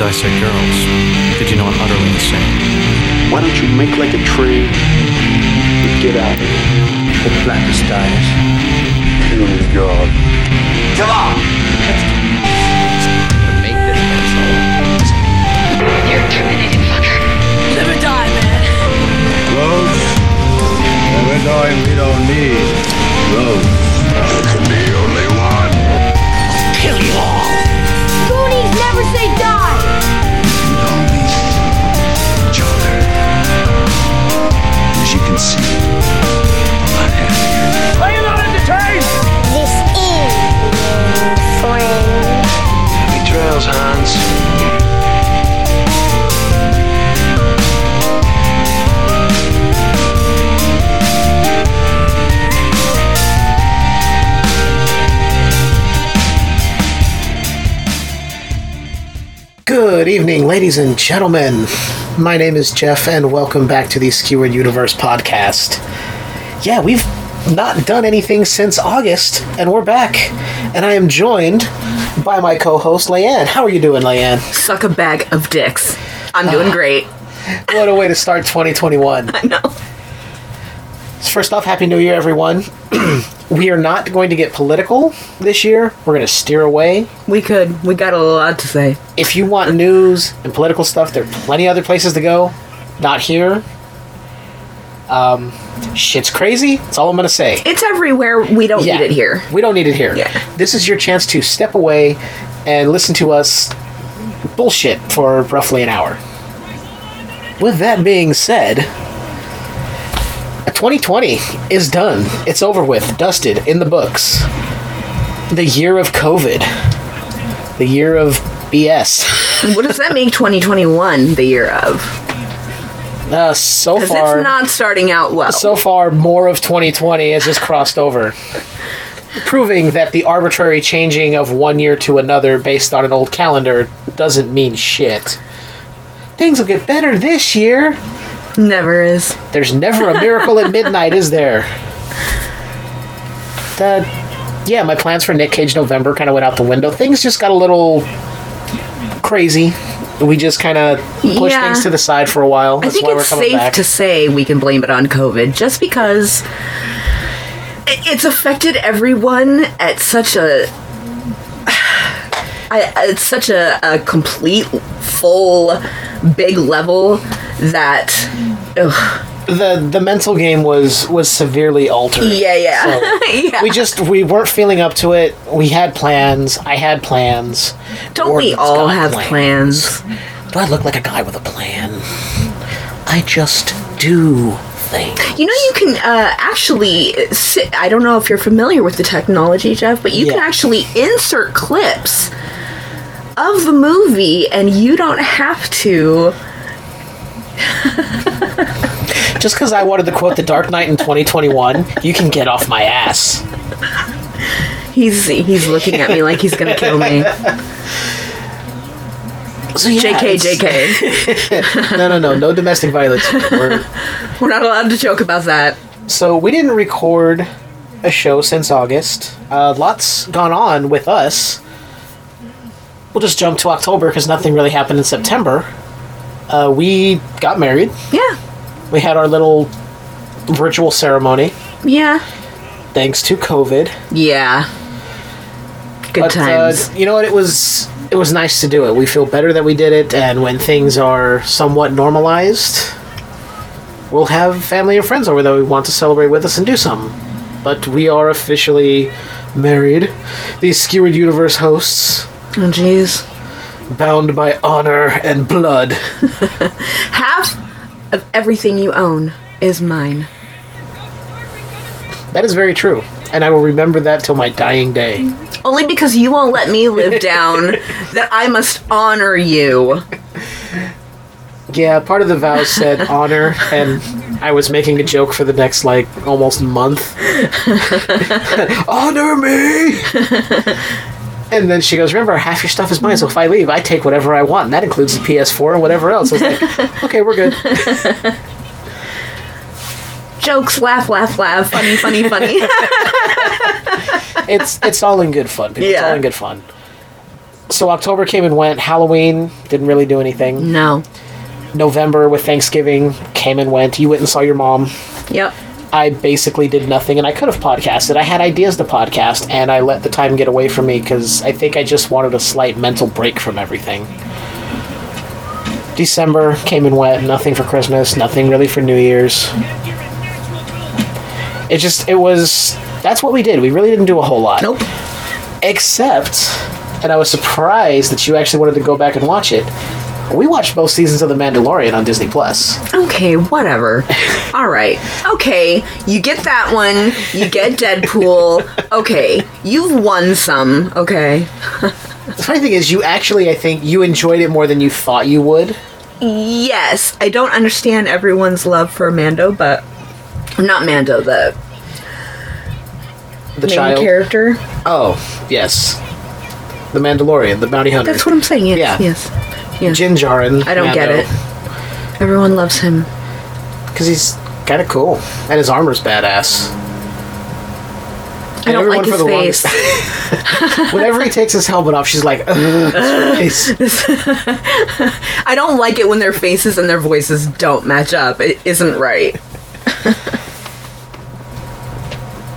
dissect girls. Did you know I'm utterly insane? Why don't you make like a tree and get out of here? The blackest eyes. Kill God. Come on! Make this pencil. You're terminated, fucker. Live or die, man. Roads? We're going, we don't need roads. Good evening, ladies and gentlemen. My name is Jeff, and welcome back to the Skewered Universe podcast. Yeah, we've not done anything since August, and we're back. And I am joined by my co host, Leanne. How are you doing, Leanne? Suck a bag of dicks. I'm doing ah. great. What a way to start 2021. I know. First off, Happy New Year, everyone. we are not going to get political this year. We're going to steer away. We could. We got a lot to say. If you want news and political stuff, there are plenty other places to go. Not here. Um, shit's crazy. That's all I'm going to say. It's everywhere. We don't Yeah. need it here. We don't need it here. Yeah. This is your chance to step away and listen to us bullshit for roughly an hour. With that being said, 2020 is done. It's over with, dusted in the books. The year of COVID. The year of BS. What does that make 2021 the year of? Uh, so far, it's not starting out well. so far, more of 2020 has just crossed over. Proving that the arbitrary changing of one year to another based on an old calendar doesn't mean shit. Things will get better this year. Never is. There's never a miracle at midnight, is there? The, yeah, my plans for Nick Cage November kind of went out the window. Things just got a little crazy. We just kind of pushed Yeah. things to the side for a while. I think why we're it's safe back. to say we can blame it on COVID just because it's affected everyone at such a. I, it's such a, a complete, full, big level that. Ugh. the the mental game was was severely altered. Yeah, yeah. So, yeah. We just we weren't feeling up to it. We had plans. I had plans. Don't we all have plans? Do I look like a guy with a plan? I just do things. You know, you can uh, actually sit. I don't know if you're familiar with the technology, Jeff, but you can actually insert clips of the movie, and you don't have to. Just because I wanted to quote The Dark Knight in 2021, you can get off my ass. He's he's looking at me like he's gonna kill me. So, yeah, Jk, Jk. No, no, no, no domestic violence. We're, We're not allowed to joke about that. so we didn't record a show since August. Uh, lots gone on with us. We'll just jump to October because nothing really happened in September. Uh, we got married. Yeah, We had our little virtual ceremony yeah, thanks to COVID. yeah. Good But times. Uh, you know what? It was it was nice to do it. We feel better that we did it, and when things are somewhat normalized, we'll have family and friends over that we want to celebrate with us and do something. But we are officially married. These skewered universe hosts, oh, jeez. bound by honor and blood. Half of everything you own is mine. That is very true, and I will remember that till my dying day. Only because you won't let me live down that I must honor you. Yeah, part of the vow said honor, and I was making a joke for the next like almost month. honor me. And then she goes, "Remember, half your stuff is mine. So if I leave, I take whatever I want, and that includes the PS4 and whatever else." I was like, "Okay, we're good." Jokes, laugh, laugh, laugh. Funny, funny, funny. It's it's all in good fun. People. It's all in good fun. so October came and went. Halloween didn't really do anything. No. November with Thanksgiving came and went. You went and saw your mom. Yep. I basically did nothing, and I could have podcasted. I had ideas to podcast, and I let the time get away from me because I think I just wanted a slight mental break from everything. December came and went. Nothing for Christmas. Nothing really for New Year's. It just it was. That's what we did. We really didn't do a whole lot. Nope. Except, and I was surprised that you actually wanted to go back and watch it. We watched both seasons of The Mandalorian on Disney Plus. Okay, whatever. All right. Okay, you get that one. You get Deadpool. Okay, you've won some. Okay. The funny thing is, you actually, I think, you enjoyed it more than you thought you would. Yes, I don't understand everyone's love for Mando, but not Mando, the The main child. character. Oh, yes. The Mandalorian, the bounty hunter. That's what I'm saying. Yes, Yeah. yes. Yes. Din Djarin. I don't get it. Everyone loves him. Because he's kind of cool. And his armor's badass. I don't like his longest- face. Whenever he takes his helmet off, she's like, Ugh, his face. I don't like it when their faces and their voices don't match up. It isn't right.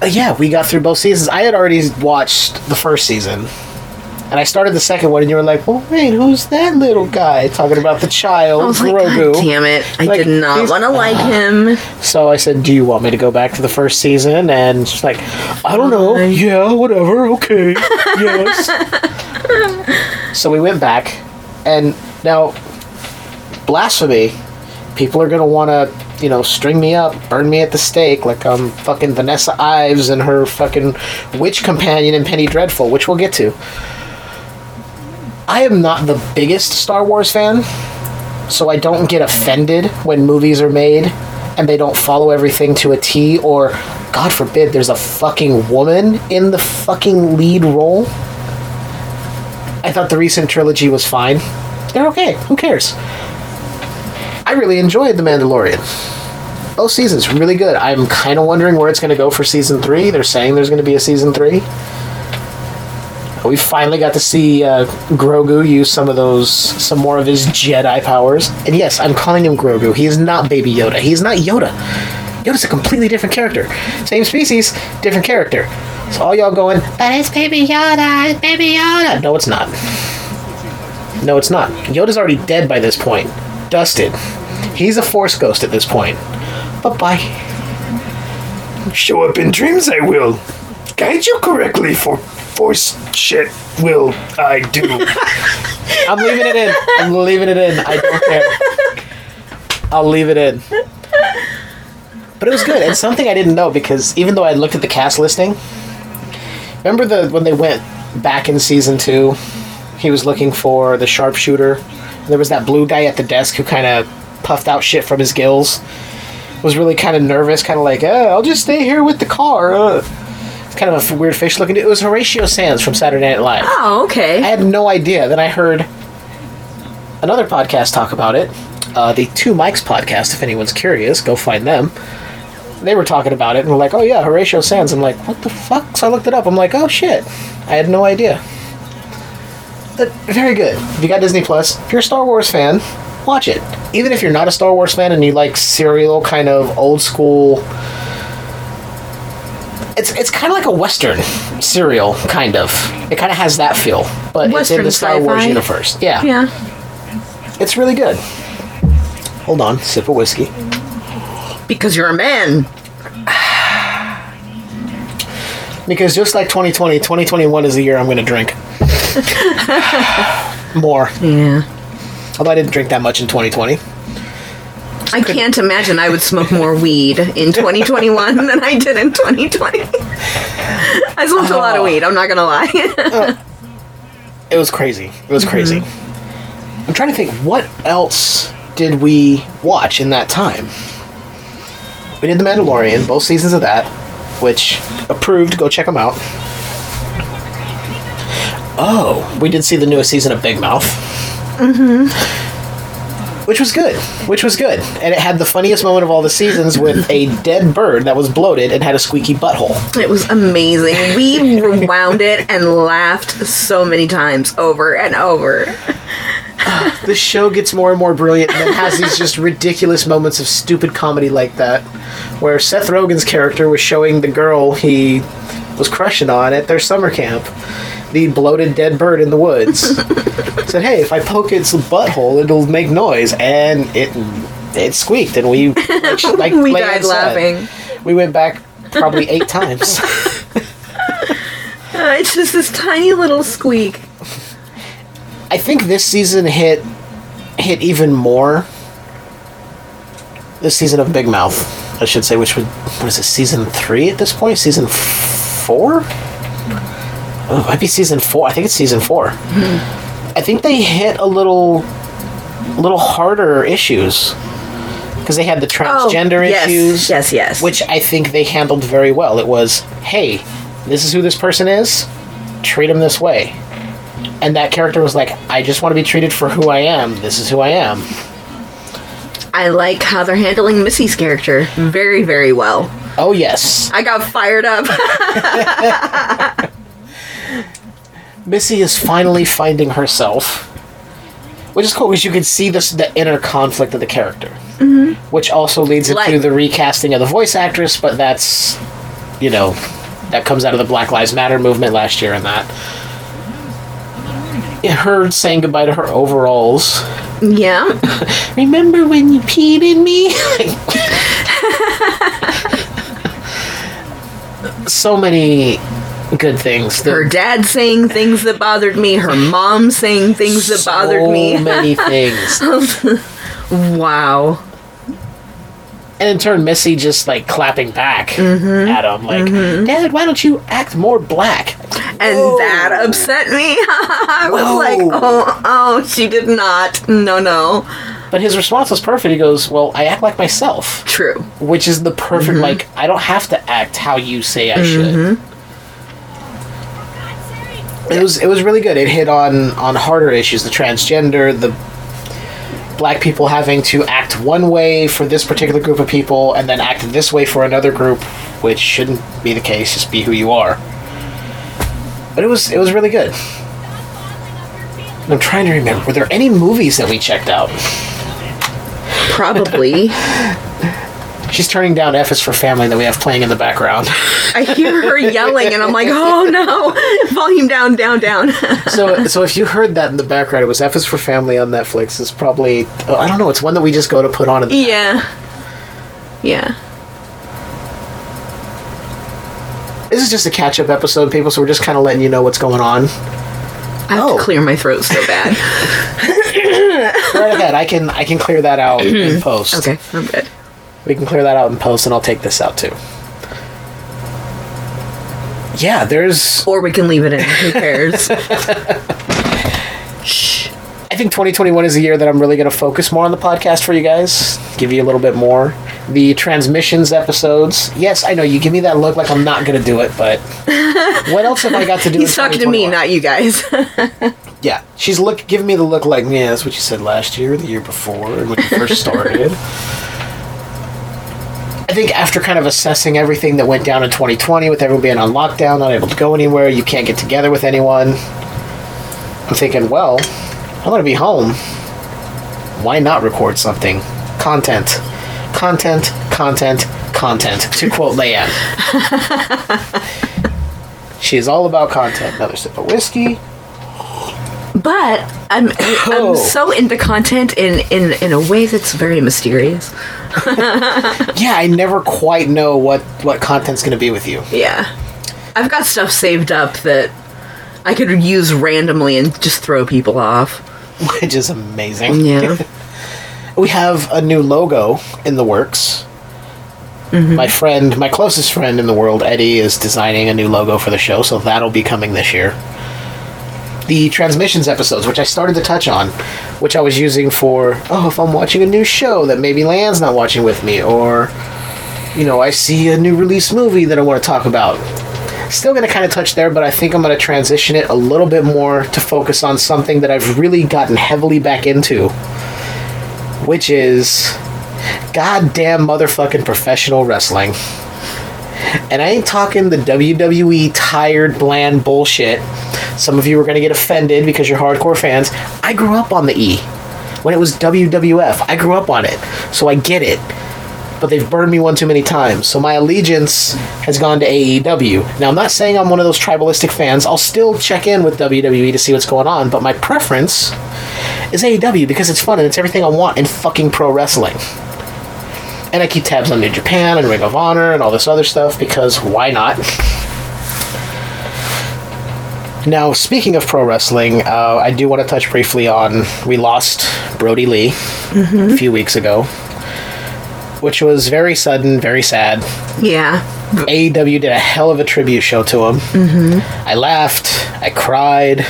Uh, yeah, we got through both seasons. I had already watched the first season. And I started the second one, and you were like, well, wait, who's that little guy? Talking about the child, I was like, Grogu. God damn it! I Like, did not want to like him. So I said, "Do you want me to go back to the first season?" And she's like, "I don't know. Fine. Yeah, whatever. Okay. yes." so we went back, and now blasphemy. People are gonna want to, you know, string me up, burn me at the stake, like I'm fucking Vanessa Ives and her fucking witch companion in Penny Dreadful, which we'll get to. I am not the biggest Star Wars fan, so I don't get offended when movies are made and they don't follow everything to a T, or, God forbid, there's a fucking woman in the fucking lead role. I thought the recent trilogy was fine. They're okay. Who cares? I really enjoyed The Mandalorian. Both seasons really good. I'm kind of wondering where it's going to go for season three. They're saying there's going to be a season three. We finally got to see uh, Grogu use some of those, some more of his Jedi powers. And yes, I'm calling him Grogu. He is not Baby Yoda. He's not Yoda. Yoda's a completely different character. Same species, different character. So all y'all going, but it's Baby Yoda, it's Baby Yoda. No, it's not. No, it's not. Yoda's already dead by this point. Dusted. He's a Force ghost at this point. Bye bye. Show up in dreams, I will. Guide you correctly for force shit, will I do. I'm leaving it in. I'm leaving it in. I don't care. I'll leave it in. But it was good. It's something I didn't know because even though I looked at the cast listing, remember the when they went back in season two, he was looking for the sharpshooter. There was that blue guy at the desk who kind of puffed out shit from his gills. Was really kind of nervous, kind of like, eh, I'll just stay here with the car. Uh. Kind of a weird fish looking. It was Horatio Sanz from Saturday Night Live. Oh, okay. I had no idea. Then I heard another podcast talk about it. Uh, the Two Mics podcast, if anyone's curious, go find them. They were talking about it and were like, oh yeah, Horatio Sanz. I'm like, what the fuck? So I looked it up. I'm like, oh shit. I had no idea. But very good. If you got Disney Plus, if you're a Star Wars fan, watch it. Even if you're not a Star Wars fan and you like serial kind of old school it's it's kind of like a western serial, kind of. It kind of has that feel, but it's in Western the Star Wars sci-fi? universe. Yeah, Yeah. it's really good. Hold on, sip of whiskey. Because you're a man. Because just like 2020, 2021 is the year I'm going to drink more. Yeah. Although I didn't drink that much in 2020. I can't imagine I would smoke more weed in 2021 than I did in 2020. I smoked a lot of weed, I'm not gonna lie. It was crazy. It was crazy. I'm trying to think what else did we watch in that time? We did The Mandalorian, both seasons of that, which approved. Go check them out. Oh, we did see the newest season of Big Mouth. Mm-hmm. Which was good, which was good, and it had the funniest moment of all the seasons with a dead bird that was bloated and had a squeaky butthole. It was amazing. We rewound it and laughed so many times over and over. The show gets more and more brilliant, and then has these just ridiculous moments of stupid comedy like that, where Seth Rogen's character was showing the girl he was crushing on at their summer camp the bloated dead bird in the woods. Said, "Hey, if I poke its butthole, it'll make noise," and it it squeaked, and we like, like We Leanne died said, laughing. We went back probably eight times. Uh, it's just this tiny little squeak. I think this season hit hit even more. This season of Big Mouth, I should say, which would what is it, season three at this point? Season four? Oh, it might be season four. I think it's season four. Mm-hmm. I think they hit a little, little harder issues because they had the transgender Oh, yes, issues. yes, yes. Which I think they handled very well. It was, hey, this is who this person is. Treat them this way and that character was like, I just want to be treated for who I am. This is who I am. I like how they're handling Missy's character very, very well. Oh yes, I got fired up. Missy is finally finding herself, which is cool because you can see this the inner conflict of the character, mm-hmm. which also leads into the recasting of the voice actress. But that's, you know, that comes out of the Black Lives Matter movement last year and that. Her saying goodbye to her overalls. yeah. Remember when you peed in me? so many good things. Her dad saying things that bothered me. Her mom saying things that bothered me. so many things. Wow. and in turn, Missy just like clapping back Mm-hmm. at him, like, Dad, why don't you act more black? And that upset me. I was Whoa. like, oh, oh, she did not. No, no. But his response was perfect. He goes, Well, I act like myself, True. which is the perfect, Mm-hmm. like, I don't have to act how you say I should. It was it was really good. It hit on on harder issues, the transgender, the black people having to act one way for this particular group of people and then act this way for another group, which shouldn't be the case. Just be who you are. But it was it was really good. I'm trying to remember. Were there any movies that we checked out? Probably. She's turning down F is for Family that we have playing in the background. I hear her yelling, and I'm like, oh no. Volume down, down, down. so so if you heard that in the background, it was F is for Family on Netflix. It's probably oh, I don't know. It's one that we just go to put on in the yeah. Yeah. This is just a catch up episode, people, so we're just kind of letting you know what's going on. I have Oh. to clear my throat so bad. Right ahead. I can I can clear that out in hmm. post. okay, I'm good. We can clear that out in post, and I'll take this out too. Yeah, there's. Or we can leave it in. Who cares? I think 2021 is a year that I'm really going to focus more on the podcast for you guys. Give you a little bit more. The transmissions episodes. Yes, I know you give me that look like I'm not going to do it, but what else have I got to do? He's in talking to me, not you guys. Yeah, she's look giving me the look like, yeah, that's what you said last year, the year before, when you first started. I think after kind of assessing everything that went down in 2020 with everyone being on lockdown, not able to go anywhere, you can't get together with anyone, I'm thinking, well, I'm going to be home. Why not record something? Content. Content, content, content. To quote Leanne. she is all about content. Another sip of whiskey. But I'm Oh. I'm so into content in, in, in a way that's very mysterious. Yeah, I never quite know what what content's going to be with you. Yeah. I've got stuff saved up that I could use randomly and just throw people off. which is amazing. Yeah. We have a new logo in the works. Mm-hmm. My friend, my closest friend in the world, Eddie, is designing a new logo for the show, so that'll be coming this year. The transmissions episodes, which I started to touch on, which I was using for, oh, if I'm watching a new show that maybe Leanne's not watching with me, or, you know, I see a new release movie that I want to talk about. Still going to kind of touch there, but I think I'm going to transition it a little bit more to focus on something that I've really gotten heavily back into which is goddamn motherfucking professional wrestling. And I ain't talking the WWE tired, bland bullshit. Some of you are going to get offended because you're hardcore fans. I grew up on the E. When it was WWF, I grew up on it. So I get it. But they've burned me one too many times. So my allegiance has gone to AEW. Now, I'm not saying I'm one of those tribalistic fans. I'll still check in with WWE to see what's going on. But my preference is AEW because it's fun and it's everything I want in fucking pro wrestling. And I keep tabs on New Japan and Ring of Honor and all this other stuff because why not? Now, speaking of pro wrestling, uh, I do want to touch briefly on we lost Brodie Lee a few weeks ago, which was very sudden, very sad. Yeah. AEW did a hell of a tribute show to him. Mm-hmm. I laughed, I cried,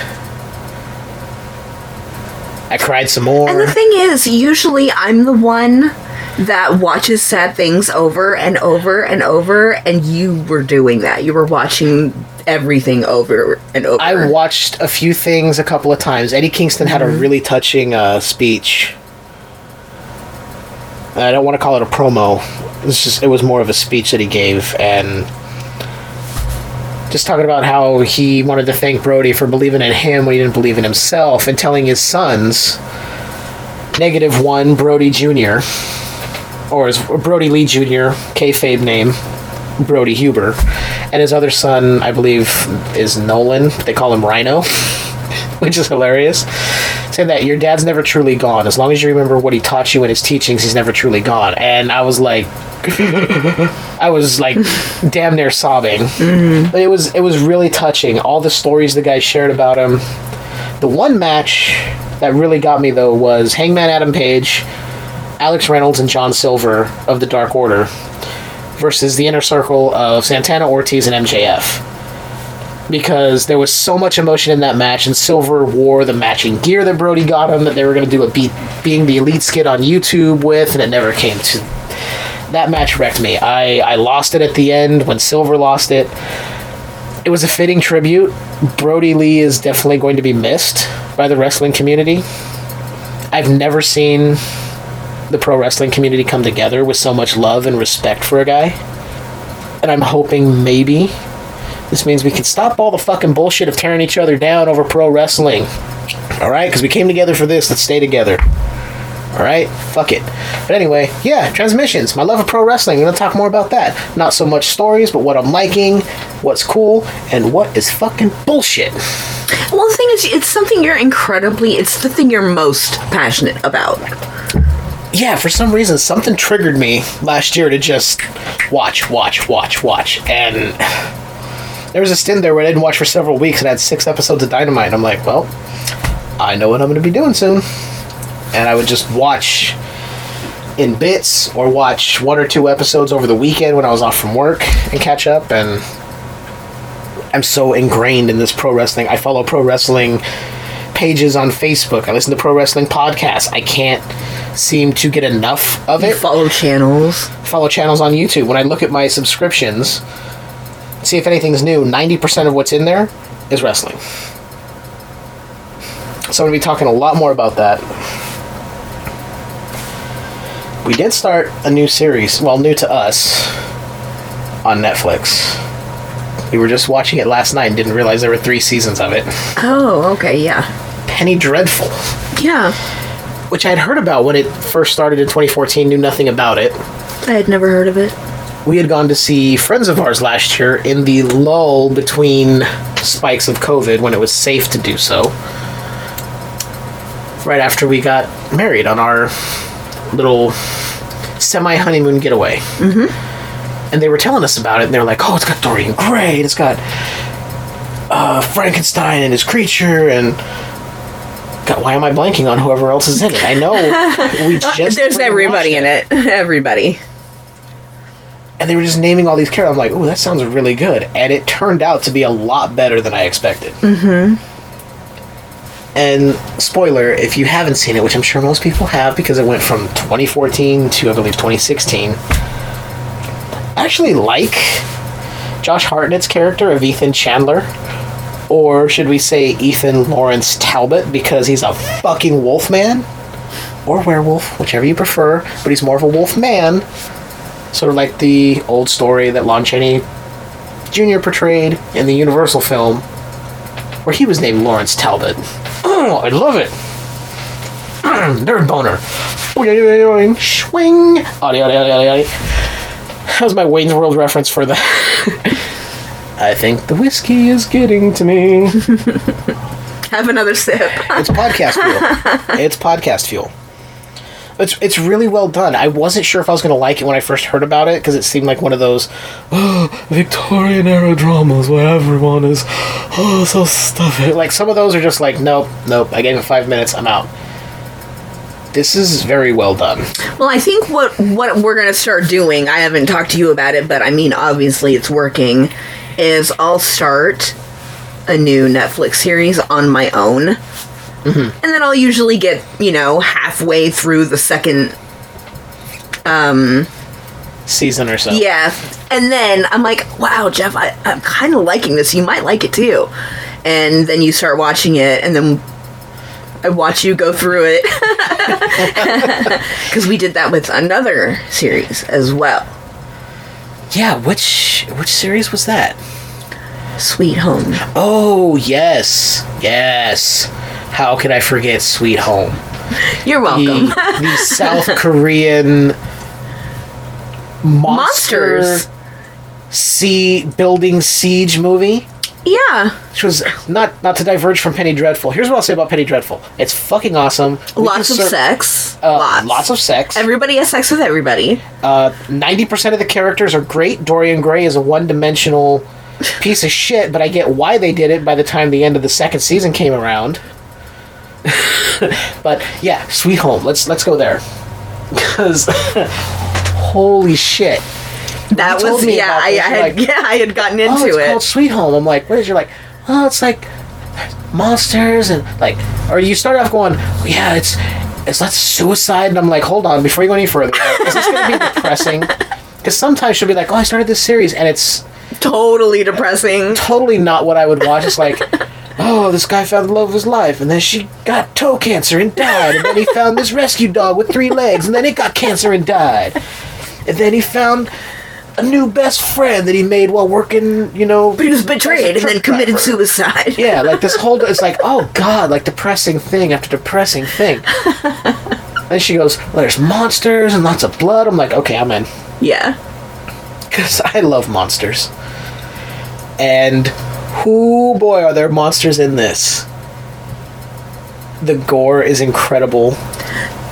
I cried some more. And the thing is, usually I'm the one that watches sad things over and over and over, and you were doing that. You were watching everything over and over. I watched a few things a couple of times. Eddie Kingston had a really touching uh, speech. I don't want to call it a promo. It's just it was more of a speech that he gave and just talking about how he wanted to thank Brodie for believing in him when he didn't believe in himself and telling his sons negative one Brodie Jr. or his Brodie Lee Jr. kayfabe name Brodie Huber, and his other son, I believe, is Nolan. They call him Rhino, which is hilarious. Saying that your dad's never truly gone. As long as you remember what he taught you and his teachings, he's never truly gone. And I was like, I was like, damn near sobbing. But it was it was really touching. All the stories the guy shared about him. The one match that really got me though was Hangman Adam Page, Alex Reynolds, and John Silver of the Dark Order versus the inner circle of Santana Ortiz and MJF. Because there was so much emotion in that match, and Silver wore the matching gear that Brodie got him that they were going to do a beat being the elite skit on YouTube with, and it never came to. That match wrecked me. I, I lost it at the end when Silver lost it. It was a fitting tribute. Brodie Lee is definitely going to be missed by the wrestling community. I've never seen the pro wrestling community come together with so much love and respect for a guy. And I'm hoping maybe this means we can stop all the fucking bullshit of tearing each other down over pro wrestling. Alright? Because we came together for this. Let's stay together. Alright? Fuck it. But anyway, yeah, transmissions. My love of pro wrestling. Going to talk more about that. Not so much stories, but what I'm liking, what's cool, and what is fucking bullshit. well, the thing is, it's something you're incredibly. It's the thing you're most passionate about. Yeah, for some reason, something triggered me last year to just watch, watch, watch, watch. And there was a stint there where I didn't watch for several weeks and I had six episodes of Dynamite. I'm like, well, I know what I'm going to be doing soon. And I would just watch in bits or watch one or two episodes over the weekend when I was off from work and catch up. And I'm so ingrained in this pro wrestling. I follow pro wrestling pages on Facebook. I listen to pro wrestling podcasts. I can't seem to get enough of it. follow channels. Follow channels on YouTube. When I look at my subscriptions, see if anything's new, 90% of what's in there is wrestling. So I'm going to be talking a lot more about that. We did start a new series, well, new to us, on Netflix. We were just watching it last night and didn't realize there were three seasons of it. Oh, okay, yeah, Penny Dreadful. yeah. Which I had heard about when it first started in 2014, knew nothing about it. I had never heard of it. We had gone to see friends of ours last year in the lull between spikes of COVID when it was safe to do so. Right after we got married on our little semi honeymoon getaway. Mm-hmm. And they were telling us about it, and they were like, oh, it's got Dorian Gray, and it's got uh, Frankenstein and his creature, and. God, why am I blanking on whoever else is in it? I know we just There's everybody in it. Everybody. and they were just naming all these characters. I'm like, oh, that sounds really good, and it turned out to be a lot better than I expected. Mm-hmm. And spoiler, if you haven't seen it, which I'm sure most people have, because it went from 2014 to I believe 2016. I actually like Josh Hartnett's character of Ethan Chandler, or should we say Ethan Lawrence Talbot, because he's a fucking wolf man. or werewolf, whichever you prefer, but he's more of a wolf man. Sort of like the old story that Lon Chaney Jr. portrayed in the Universal film, where he was named Lawrence Talbot. Oh, I love it. Nerd boner. Swing. That was my Wayne's World reference for the. I think the whiskey is getting to me. Have another sip. It's podcast fuel. it's podcast fuel. It's it's really well done. I wasn't sure if I was going to like it when I first heard about it because it seemed like one of those oh, Victorian era dramas where everyone is oh so stuffy. Like some of those are just like nope, nope. I gave it five minutes. I'm out. This is very well done. Well, I think what what we're gonna start doing. I haven't talked to you about it, but I mean, obviously, it's working. Is I'll start a new Netflix series on my own, and then I'll usually get you know halfway through the second. um Season or so. Yeah, and then I'm like, wow, Jeff, I, I'm kind of liking this. You might like it too, and then you start watching it, and then. I watch you go through it because we did that with another series as well. Yeah. Which which series was that? Sweet Home. Oh yes, yes. How could I forget Sweet Home? You're welcome. the, the South Korean monster Monsters. sea building siege movie, Yeah. which was not not to diverge from Penny Dreadful. Here's what I'll say about Penny Dreadful: it's fucking awesome. We Lots of cer- sex. uh, lots. lots of sex. Everybody has sex with everybody. Ninety percent of the characters are great. Dorian Gray is a one-dimensional piece of shit, but I get why they did it by the time the end of the second season came around. but yeah, Sweet Home. Let's let's go there because holy shit. That told was me yeah. I, I had like, yeah. I had gotten into oh, into it's it. called Sweet Home. I'm like, what is? You're like, oh, it's like monsters and like, or you start off going, oh, yeah, it's it's not suicide, and I'm like, hold on, before you go any further, is this going to be depressing? Because sometimes she'll be like, oh, I started this series, and it's totally depressing. totally not what I would watch. It's like, oh, this guy found the love of his life, and then she got toe cancer and died, and then he found this rescue dog with three legs, and then it got cancer and died, and then he found a new best friend that he made while working, you know. But he was betrayed and then committed driver. suicide. Yeah, like this whole it's like, oh god, like depressing thing after depressing thing. and she goes, well, there's monsters and lots of blood. I'm like, okay, I'm in Yeah. because I love monsters. And who boy are there monsters in this? The gore is incredible.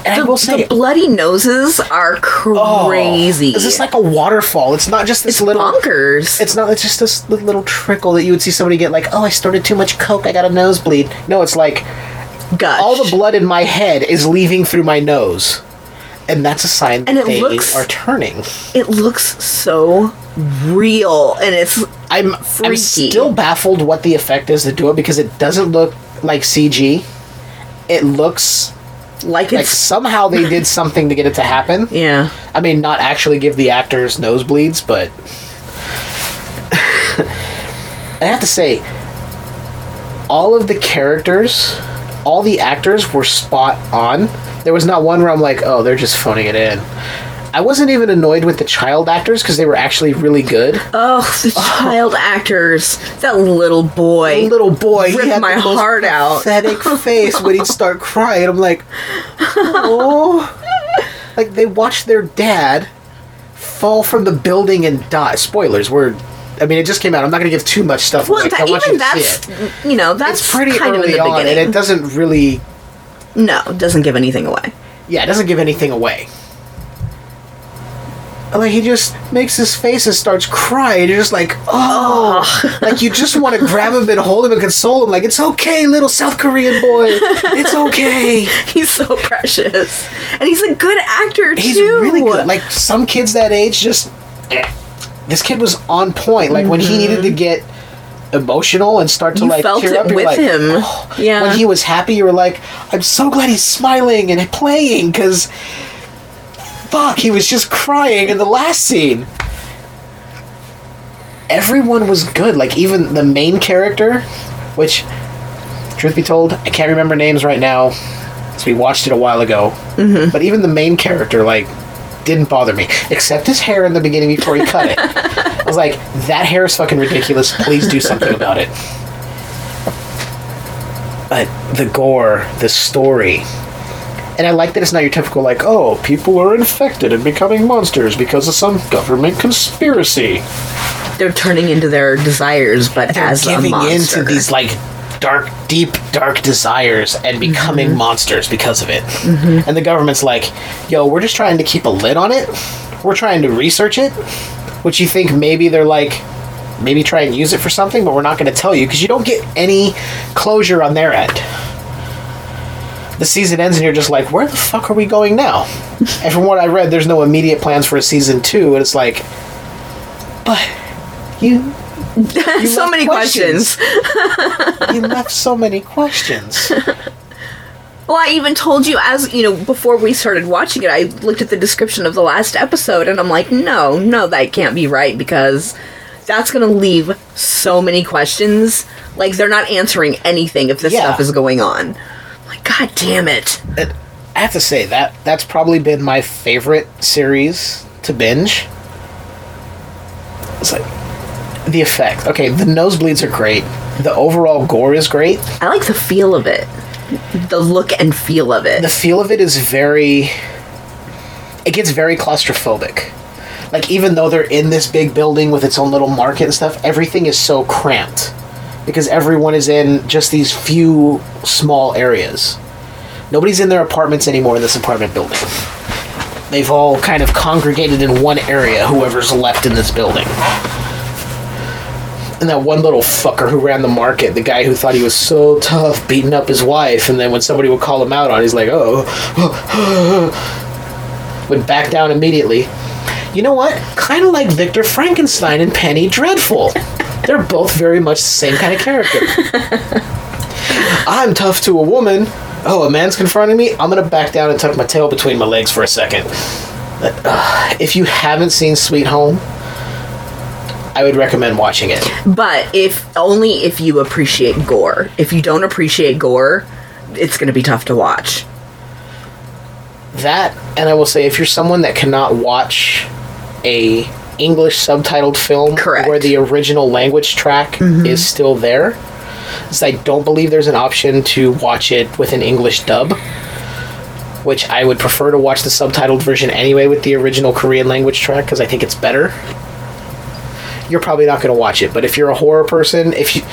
And I The, will say, the bloody noses are oh, crazy. Is this like a waterfall? It's not just this it's little. bonkers. It's not it's just this little trickle that you would see somebody get like, oh, I started too much coke, I got a nosebleed. No, it's like gush. all the blood in my head is leaving through my nose, and that's a sign that And it they looks- are turning. It looks so real, and it's I'm I'm still baffled what the effect is to do it because it doesn't look like CG. It looks like like somehow they did something to get it to happen. yeah. I mean, not actually give the actors nosebleeds, but I have to say, all of the characters, all the actors were spot on. There was not one where I'm like, oh, they're just phoning it in. I wasn't even annoyed with the child actors because they were actually really good. Oh, the child actors. That little boy. little boy he ripped had my the heart out. pathetic face when he'd start crying. I'm like, oh, like they watched their dad fall from the building and die. Spoilers. We're, I mean, it just came out. I'm not going to give too much stuff. well, away, that, you even see that's it. you know that's It's pretty kind of in early the on, beginning. and it doesn't really. no, it doesn't give anything away. Yeah, it doesn't give anything away. Like he just makes his face and starts crying. You're just like, oh, like you just want to grab him and hold him and console him. Like it's okay, little South Korean boy. It's okay. He's so precious, and he's a good actor too. He's too. really good. Like some kids that age, just eh. this kid was on point. Like when he needed to get emotional and start to you like felt tear it up, with like, him. yeah, when he was happy, you were like, I'm so glad he's smiling and playing because fuck, he was just crying in the last scene. Everyone was good, like even the main character, which, truth be told, I can't remember names right now. So we watched it a while ago. Mm-hmm. But even the main character, like, didn't bother me. Except his hair in the beginning before he cut it. I was like, that hair is fucking ridiculous. Please do something about it. But the gore, the story. And I like that it's not your typical, like, oh, people are infected and becoming monsters because of some government conspiracy. They're turning into their desires, but They're as a giving monster. into these, like, dark, deep, dark desires and becoming Mm-hmm. monsters because of it. And the government's like, yo, we're just trying to keep a lid on it. We're trying to research it. Which you think maybe they're like, maybe try and use it for something, but we're not going to tell you because you don't get any closure on their end. The season ends and you're just like, where the fuck are we going now? and from what I read, there's no immediate plans for a season two, and it's like, but you you so many questions. you left so many questions. Well, I even told you as you know before we started watching it. I looked at the description of the last episode, and I'm like, no, no, that can't be right because that's gonna leave so many questions. Like they're not answering anything if this Yeah. stuff is going on. God damn it! And I have to say that that's probably been my favorite series to binge. It's like the effect. Okay, the nosebleeds are great. The overall gore is great. I like the feel of it, the look and feel of it. The feel of it is very. It gets very claustrophobic. Like even though they're in this big building with its own little market and stuff, everything is so cramped because everyone is in just these few small areas. Nobody's in their apartments anymore in this apartment building. They've all kind of congregated in one area, whoever's left in this building. And that one little fucker who ran the market, the guy who thought he was so tough, beating up his wife, and then when somebody would call him out on, it, he's like, oh, would back down immediately. You know what? Kind of like Victor Frankenstein and Penny Dreadful. They're both very much the same kind of character. I'm tough to a woman. Oh, a man's confronting me? I'm gonna back down and tuck my tail between my legs for a second. Uh, if you haven't seen Sweet Home, I would recommend watching it. But if only if you appreciate gore. If you don't appreciate gore, it's going to be tough to watch. That, and I will say, if you're someone that cannot watch a English subtitled film Correct. where the original language track mm-hmm. is still there, so I don't believe there's an option to watch it with an English dub. Which I would prefer to watch the subtitled version anyway with the original Korean language track because I think it's better. You're probably not going to watch it, but if you're a horror person, if you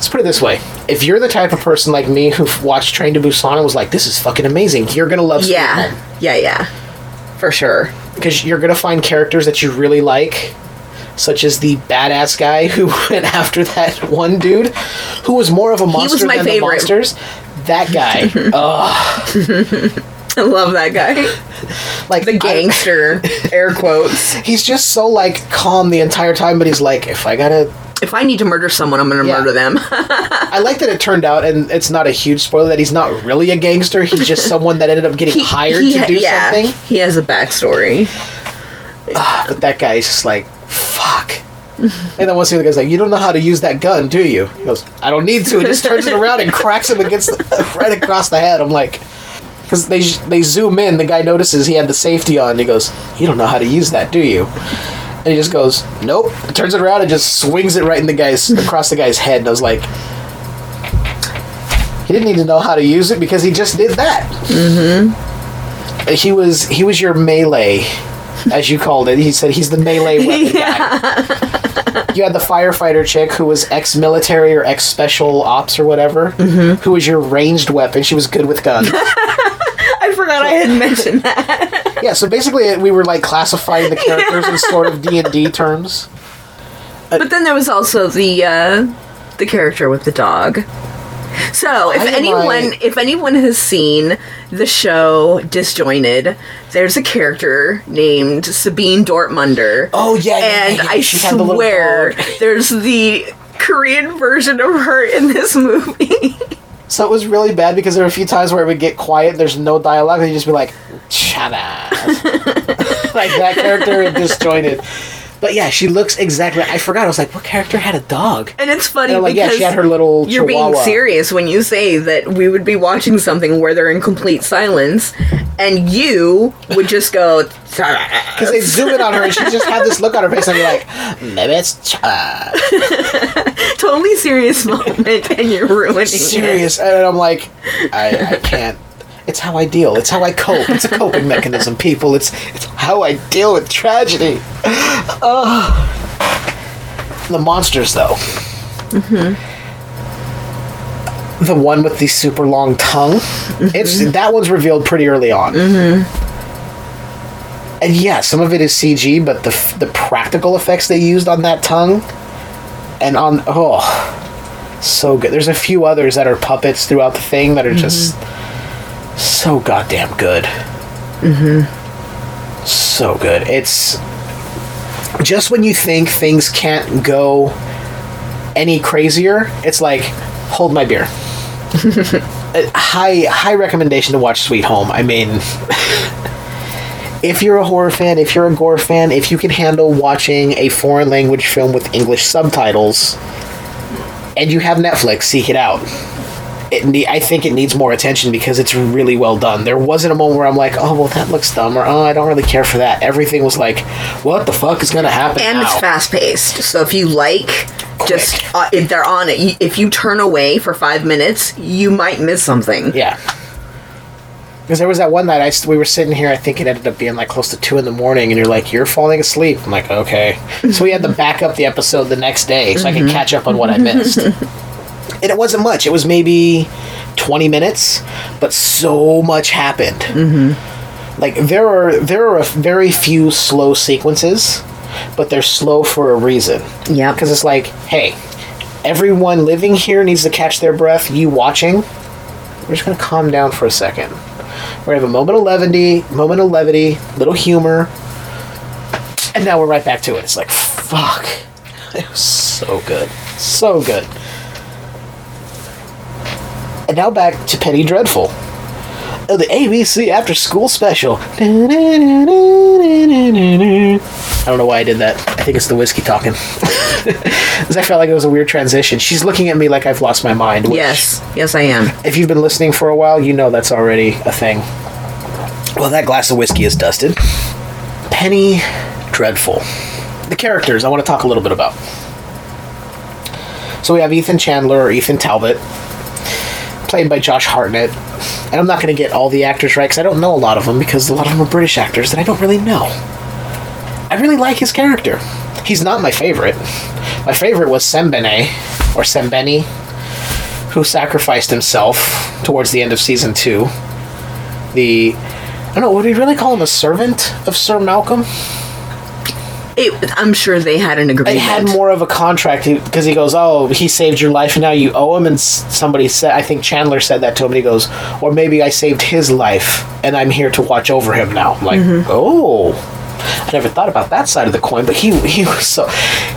let's put it this way, if you're the type of person like me who watched Train to Busan and was like, "This is fucking amazing," you're gonna love Sweet Yeah. Home Yeah, yeah. For sure. Because you're gonna find characters that you really like, such as the badass guy who went after that one dude, who was more of a monster was my than favorite. the monsters. That guy, ugh, I love that guy. like The I- gangster, air quotes. he's just so like calm the entire time, but he's like, if I gotta. If I need to murder someone, I'm going to Yeah. murder them. I like that it turned out, and it's not a huge spoiler that he's not really a gangster. He's just someone that ended up getting hired he to do yeah, something. He has a backstory. Ah, but that guy is just like, fuck. And then once the other guy's like, you don't know how to use that gun, do you? He goes, I don't need to. He just turns it around and cracks him against the, right across the head. I'm like, because they they zoom in, the guy notices he had the safety on. And he goes, you don't know how to use that, do you? And he just goes, nope. Turns it around and just swings it right in the guy's across the guy's head. And I was like, he didn't need to know how to use it because he just did that. Mm-hmm. He was he was your melee as you called it. He said he's the melee weapon guy. You had the firefighter chick who was ex-military or ex-special ops or whatever, who was your ranged weapon. She was good with guns. I forgot I had mentioned that. yeah, so basically we were like classifying the characters in sort of D and D terms. But then there was also the uh, the character with the dog. So, if anyone like- if anyone has seen the show Disjointed, there's a character named Sabine Dortmunder. Oh, yeah, yeah, and yeah, yeah. I She had the swear there's the Korean version of her in this movie. So it was really bad because there were a few times where it would get quiet. There's no dialogue, and you just be like, "Shut up," like that character in disjointed. But yeah, she looks exactly. I forgot. I was like, what character had a dog? And it's funny And like, yeah, because she had her little you're being serious when you say that we would be watching something where they're in complete silence, and you would just go. Because they zoom in on her and she just had this look on her face and be like, maybe it's totally serious moment, and you're ruining serious. And I'm like, I, I can't. It's how I deal. It's how I cope. It's a coping mechanism, people. It's it's how I deal with tragedy. Ugh. The monsters, though. Mm-hmm. The one with the super long tongue. It's that one's revealed pretty early on. Mhm. And yeah, some of it is CG, but the the practical effects they used on that tongue and on oh, so good. There's a few others that are puppets throughout the thing that are just so goddamn good. Mm-hmm. So good. It's just when you think things can't go any crazier, it's like hold my beer. Uh, high high recommendation to watch Sweet Home. I mean, if you're a horror fan, if you're a gore fan, if you can handle watching a foreign language film with English subtitles, and you have Netflix, seek it out. It ne- I think it needs more attention because it's really well done. There wasn't a moment where I'm like, oh, well, that looks dumb, or oh, I don't really care for that. Everything was like, what the fuck is going to happen And now? it's fast paced, so if you like, just uh, if they're on it, if you turn away for five minutes, you might miss something. Yeah. Because there was that one night I we were sitting here. I think it ended up being like close to two in the morning, and you're like, "You're falling asleep." I'm like, "Okay." so we had to back up the episode the next day so I could catch up on what I missed. and it wasn't much. It was maybe twenty minutes, but so much happened. Mm-hmm. Like there are there are a very few slow sequences, but they're slow for a reason. Yep. Because it's like, hey, everyone living here needs to catch their breath. You watching, we're just gonna calm down for a second. We're have a moment of levity, moment of levity, little humor, and now we're right back to it. It's like, fuck, it was so good, so good. And now back to Penny Dreadful. Oh, the ABC After School Special. I don't know why I did that. I think it's the whiskey talking. Because I felt like it was a weird transition. She's looking at me like I've lost my mind. Which, Yes, yes, I am. If you've been listening for a while, you know that's already a thing. Well, that glass of whiskey is dusted. Penny Dreadful. The characters I want to talk a little bit about. So we have Ethan Chandler or Ethan Talbot, played by Josh Hartnett. And I'm not going to get all the actors right because I don't know a lot of them because a lot of them are British actors that I don't really know. I really like his character. He's not my favorite. My favorite was Sembene, or Sembeni, who sacrificed himself towards the end of season two. The. I don't know, would we really call him a servant of Sir Malcolm? It, I'm sure they had an agreement. They had more of a contract because he goes, "Oh, he saved your life, and now you owe him." And somebody said, I think Chandler said that to him, and he goes, "Or maybe I saved his life, and I'm here to watch over him now." I'm like, mm-hmm. oh, I never thought about that side of the coin, but he he was so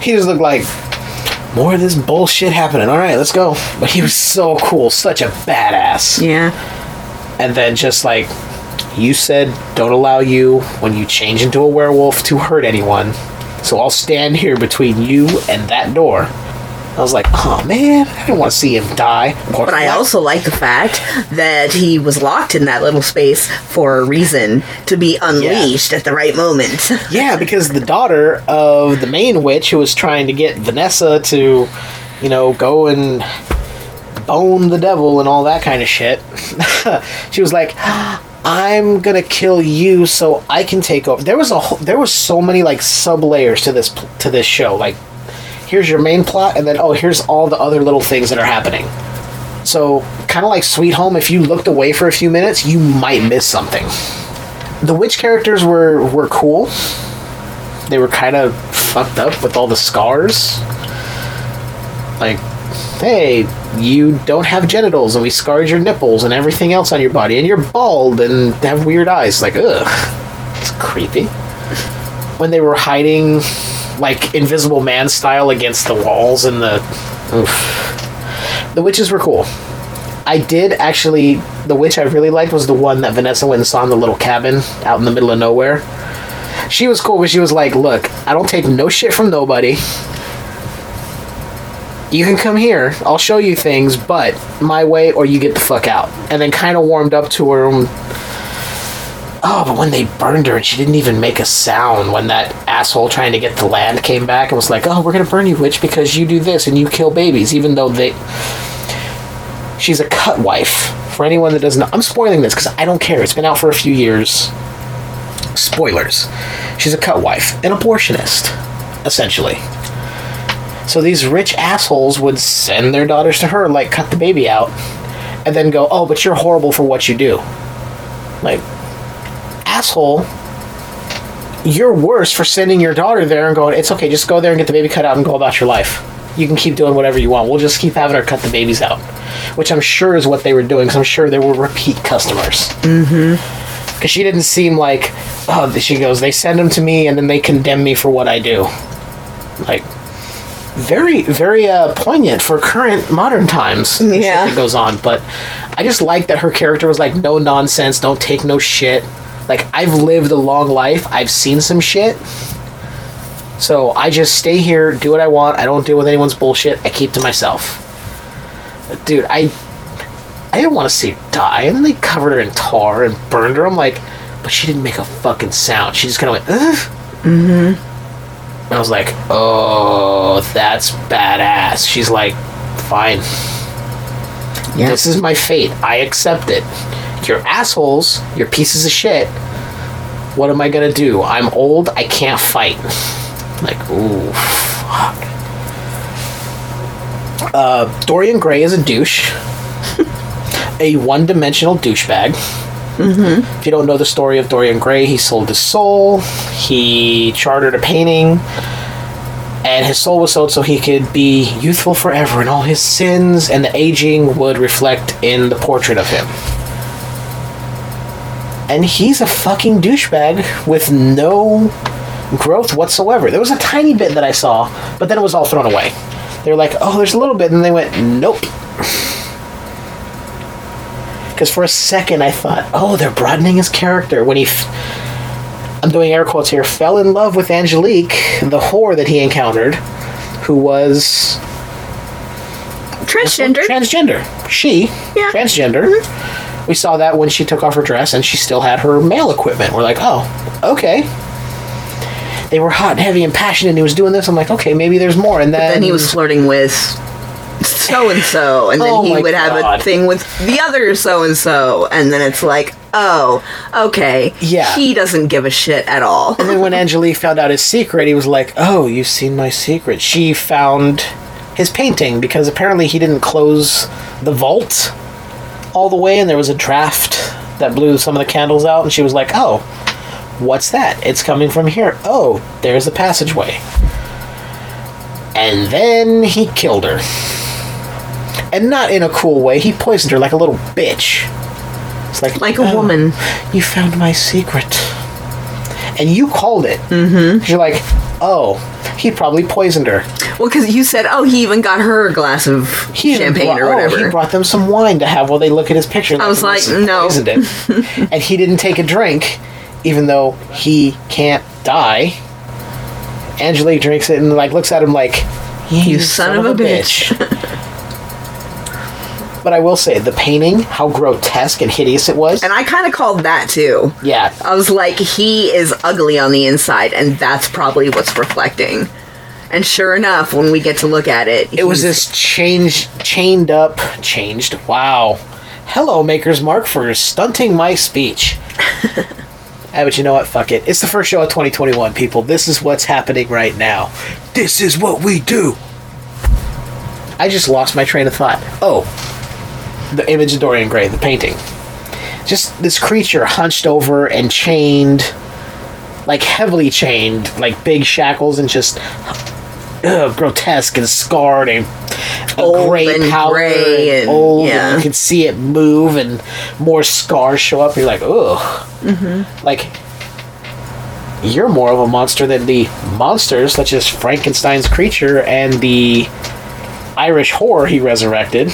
he just looked like more of this bullshit happening. All right, let's go. But he was so cool, such a badass Yeah. and then just like you said don't allow you when you change into a werewolf to hurt anyone so i'll stand here between you and that door. I was like oh man i don't want to see him die. But I also like the fact that he was locked in that little space for a reason to be unleashed at the right moment. yeah because the daughter of the main witch who was trying to get vanessa to you know go and bone the devil and all that kind of shit she was like i'm gonna kill you so i can take over. There was a whole, there was so many like sub layers to this to this show. Like here's your main plot and then oh here's all the other little things that are happening. So kind of like sweet home if you looked away for a few minutes you might miss something. The witch characters were were cool. They were kind of fucked up with all the scars. Like hey you don't have genitals and we scarred your nipples and everything else on your body and you're bald and have weird eyes like ugh it's creepy when they were hiding like invisible man style against the walls and the oof. the witches were cool I did actually. The witch I really liked was the one that Vanessa went and saw in the little cabin out in the middle of nowhere. she was cool, but she was like, "Look, I don't take no shit from nobody. You can come here. I'll show you things, but my way or you get the fuck out." And then kind of warmed up to her. Oh, but when they burned her and she didn't even make a sound when that asshole trying to get the land came back and was like, "Oh, we're gonna burn you, witch, because you do this and you kill babies," even though they. She's a cut wife. For anyone that doesn't know, I'm spoiling this because I don't care. It's been out for a few years spoilers. She's a cut wife, an abortionist, essentially. So these rich assholes would send their daughters to her, like cut the baby out, and then go, "Oh, but you're horrible for what you do." Like, asshole, you're worse for sending your daughter there and going, "It's okay, just go there and get the baby cut out and go about your life. You can keep doing whatever you want. We'll just keep having her cut the babies out," which I'm sure is what they were doing. Because I'm sure they were repeat customers mm-hmm. because she didn't seem like oh she goes they send them to me and then they condemn me for what i do like very very uh, poignant for current modern times Yeah. that goes on but i just like that her character was like no nonsense don't take no shit like i've lived a long life i've seen some shit so i just stay here do what i want i don't deal with anyone's bullshit i keep to myself But dude i I didn't want to see her die. And then they covered her in tar and burned her. I'm like, but she didn't make a fucking sound. She just kind of went, ugh. Mm-hmm. And I was like, oh, that's badass. She's like, fine. Yeah. This is my fate. I accept it. You're assholes. You're pieces of shit. What am I gonna do? I'm old. I can't fight. Like, ooh, fuck. Uh, Dorian Gray is a douche a one-dimensional douchebag. Mm-hmm. If you don't know the story of Dorian Gray, he sold his soul. He chartered a painting, and his soul was sold so he could be youthful forever, and all his sins and the aging would reflect in the portrait of him. And he's a fucking douchebag with no growth whatsoever. There was a tiny bit that I saw, but then it was all thrown away. They were like, "Oh, there's a little bit," and they went, "Nope." Because for a second I thought, oh, they're broadening his character when he. F- I'm doing air quotes here. Fell in love with Angelique, the whore that he encountered, who was Transgender. transgender. She, Yeah. transgender. Mm-hmm. We saw that when she took off her dress and she still had her male equipment. We're like, oh, okay. They were hot and heavy and passionate, and he was doing this. I'm like, okay, maybe there's more. And then, then he was flirting with so and so, and then Oh he would have a thing with the other so and so, and then it's like, oh, okay, Yeah. he doesn't give a shit at all. And then when Angelique found out his secret, he was like, "Oh, you've seen my secret." She found his painting because apparently he didn't close the vault all the way, and there was a draft that blew some of the candles out. And she was like, "Oh, what's that? It's coming from here. Oh, there's the passageway." And then he killed her, and not in a cool way. He poisoned her like a little bitch. It's like Like a "Oh, woman. You found my secret and you called it. Mm-hmm. You're like, oh, he probably poisoned her. Well, because you said, oh, he even got her a glass of He champagne brought- or oh, whatever. he brought them some wine to have while they look at his picture. I was like, no." poisoned it, and he didn't take a drink, even though he can't die. Angelique drinks it and like looks at him like, you, son of a bitch." but I will say, the painting, how grotesque and hideous it was. and I kind of called that too. yeah, I was like, he is ugly on the inside, and that's probably what's reflecting. And sure enough, when we get to look at it, It was he's- this change, chained up, changed. Wow. Hello, Maker's Mark, for stunting my speech. Ah, but you know what? Fuck it. It's the first show of 2021, people. This is what's happening right now. This is what we do. I just lost my train of thought. Oh, the image of Dorian Gray, the painting. Just this creature hunched over and chained, like heavily chained, like big shackles, and just ugh, grotesque and scarred and a Old gray and powder gray and and- old, yeah. and you can see it move, and more scars show up. You're like, ugh, Mm-hmm. like you're more of a monster than the monsters, such as Frankenstein's creature and the Irish whore he resurrected.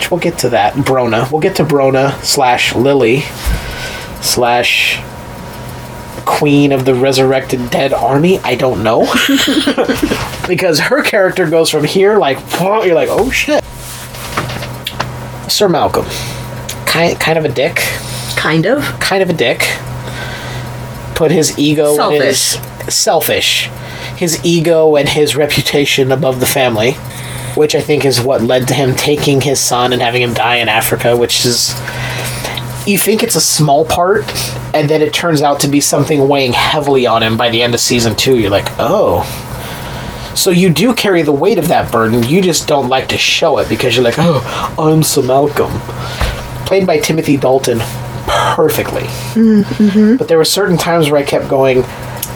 Which we'll get to that. Brona. We'll get to Brona slash Lily slash queen of the resurrected dead army? I don't know. because her character goes from here, like, you're like, oh shit. Sir Malcolm. Kind, kind of a dick. Kind of. Kind of a dick. Put his ego and his Selfish. selfish. His ego and his reputation above the family. Which I think is what led to him taking his son and having him die in Africa, which is you think it's a small part, and then it turns out to be something weighing heavily on him by the end of season two. You're like, oh. So you do carry the weight of that burden, you just don't like to show it because you're like, oh, I'm Sir Malcolm. Played by Timothy Dalton perfectly. Mm, mm-hmm. But there were certain times where I kept going,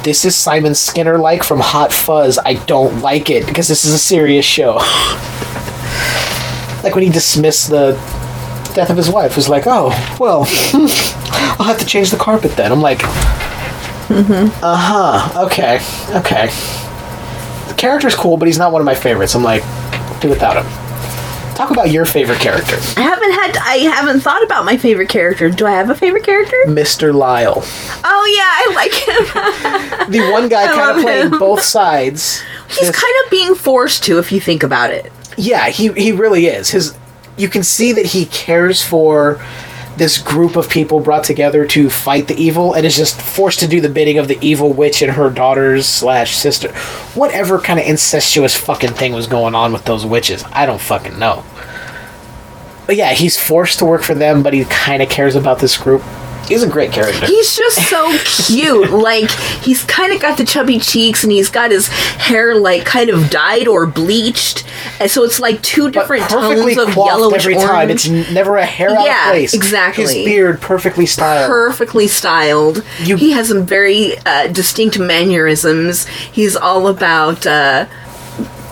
this is Simon Skinner like from Hot Fuzz. I don't like it because this is a serious show. like when he dismissed the death of his wife, was like, oh, well, I'll have to change the carpet then. I'm like, uh huh, okay, okay. The character's cool, but he's not one of my favorites. I'm like, do without him. Talk about your favorite character, I haven't had. I haven't thought about my favorite character. Do I have a favorite character? Mr. Lyle. Oh yeah, I like him. The one guy kind love of playing him. both sides. He's This- kind of being forced to, if you think about it. Yeah, he he really is. His you can see that he cares for this group of people brought together to fight the evil and is just forced to do the bidding of the evil witch and her daughters slash sister. Whatever kind of incestuous fucking thing was going on with those witches i don't fucking know. But yeah he's forced to work for them but he kind of cares about this group. He's a great character. He's just so cute. like he's kind of got the chubby cheeks, and he's got his hair like kind of dyed or bleached, and so it's like two different tones of yellowish every orange. time it's never a hair out Yeah, of place exactly. his beard perfectly styled perfectly styled. You- he has some very uh, distinct mannerisms. He's all about, uh,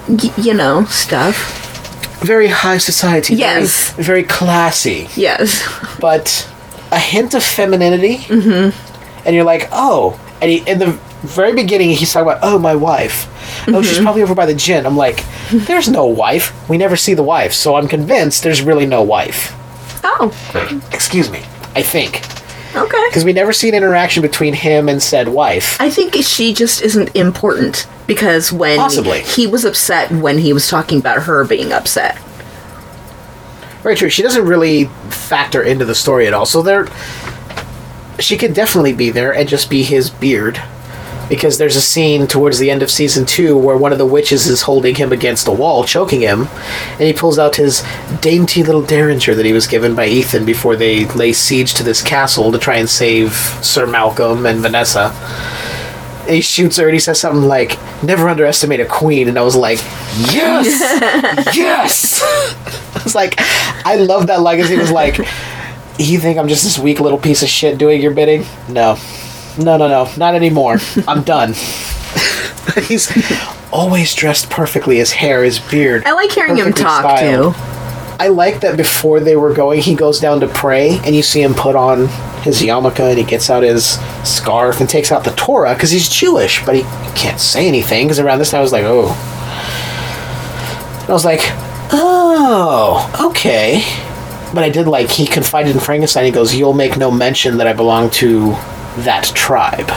y- you know, stuff. very high society. Yes. Very, classy. Yes. But a hint of femininity. Mm-hmm. And you're like, oh. And he, in the very beginning, he's talking about, oh, my wife. Oh, she's Mm-hmm. probably over by the gin. I'm like, there's no wife. We never see the wife. So I'm convinced there's really no wife. Oh, Excuse me. I think. okay. Because we never see an interaction between him and said wife. I think she just isn't important because when Possibly. he was upset when he was talking about her being upset. Very true. She doesn't really factor into the story at all. So there, she could definitely be there and just be his beard, because there's a scene towards the end of season two where one of the witches is holding him against a wall, choking him, and he pulls out his dainty little derringer that he was given by Ethan before they lay siege to this castle to try and save Sir Malcolm and Vanessa. And he shoots her and he says something like, "Never underestimate a queen," and I was like, "Yes, yes." I was like, I love that legacy. he was like, "You think I'm just this weak little piece of shit doing your bidding? No, no, no, no, not anymore. I'm done." He's always dressed perfectly. His hair, his beard. I like hearing him talk styled. too. I like that before they were going, he goes down to pray, and you see him put on his yarmulke, and he gets out his scarf and takes out the Torah because he's Jewish, but he can't say anything because around this time I was like, oh. And I was like, oh, okay. But I did like he confided in Frankenstein. He goes, "You'll make no mention that I belong to that tribe."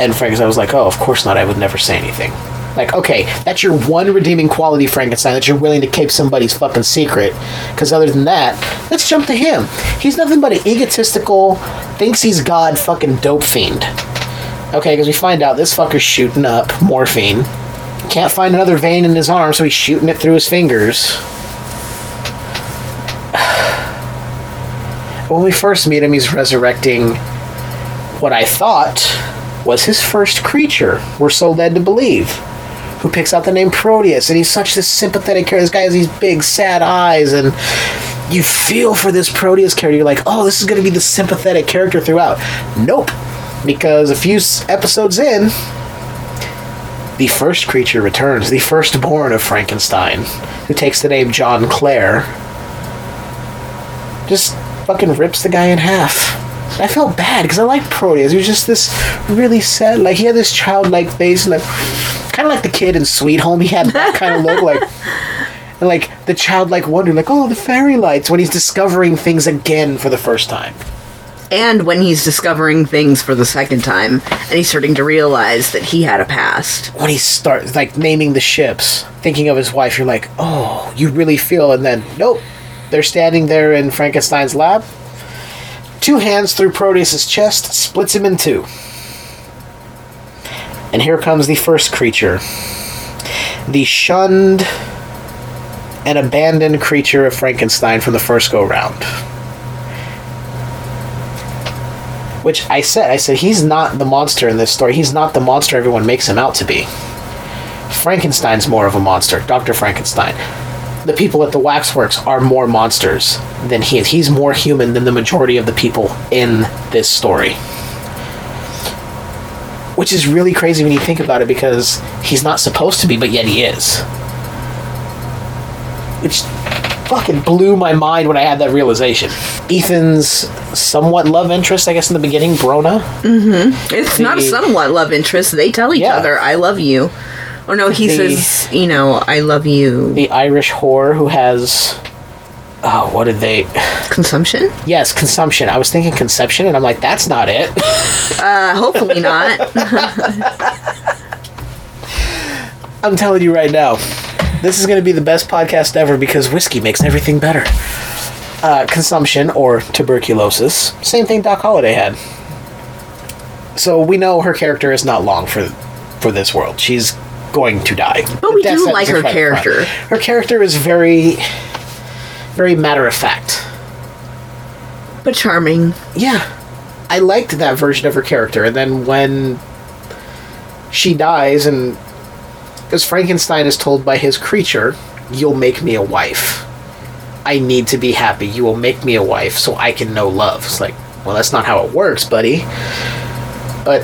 And Frankenstein was like, "Oh, of course not. I would never say anything." Like, okay, that's your one redeeming quality, Frankenstein, that you're willing to keep somebody's fucking secret. Because other than that, let's jump to him. He's nothing but an egotistical, thinks he's God fucking dope fiend. Okay, because we find out this fucker's shooting up morphine. Can't find another vein in his arm, so he's shooting it through his fingers. When we first meet him, he's resurrecting what I thought was his first creature. We're so led to believe. Who picks out the name Proteus, and he's such this sympathetic character. This guy has these big, sad eyes, and you feel for this Proteus character. You're like, oh, this is going to be the sympathetic character throughout. Nope. Because a few episodes in, the first creature returns, the firstborn of Frankenstein, who takes the name John Clare. Just fucking rips the guy in half. I felt bad because I liked Proteus. He was just this really sad, like he had this childlike face, like kind of like the kid in Sweet Home. He had that kind of look, like and like the childlike wonder, like oh the fairy lights when he's discovering things again for the first time. and when he's discovering things for the second time and he's starting to realize that he had a past. when he starts like naming the ships, thinking of his wife, you're like, oh, you really feel, and then nope, they're standing there in Frankenstein's lab. Two hands through Proteus's chest, splits him in two. And here comes the first creature, the shunned and abandoned creature of Frankenstein from the first go round. Which I said, I said, he's not the monster in this story. He's not the monster everyone makes him out to be. Frankenstein's more of a monster, Dr. Frankenstein. The people at the waxworks are more monsters than he is. He's more human than the majority of the people in this story. Which is really crazy when you think about it because he's not supposed to be, but yet he is. Which fucking blew my mind when I had that realization. Ethan's somewhat love interest, I guess, in the beginning, Brona. Mm-hmm. It's not The- somewhat love interest. They tell each Yeah. other, I love you. Or no, he The- says, you know, I love you. the Irish whore who has oh what did they Consumption? yes consumption i was thinking conception and i'm like that's not it Uh, hopefully not. i'm telling you right now this is going to be the best podcast ever because whiskey makes everything better uh, consumption or tuberculosis same thing doc holliday had so we know her character is not long for for this world she's going to die. But we The death do like her character. her character is very very matter of fact. But charming. yeah. I liked that version of her character and then when she dies and as frankenstein is told by his creature you'll make me a wife. I need to be happy. You will make me a wife so i can know love. It's like well that's not how it works buddy. But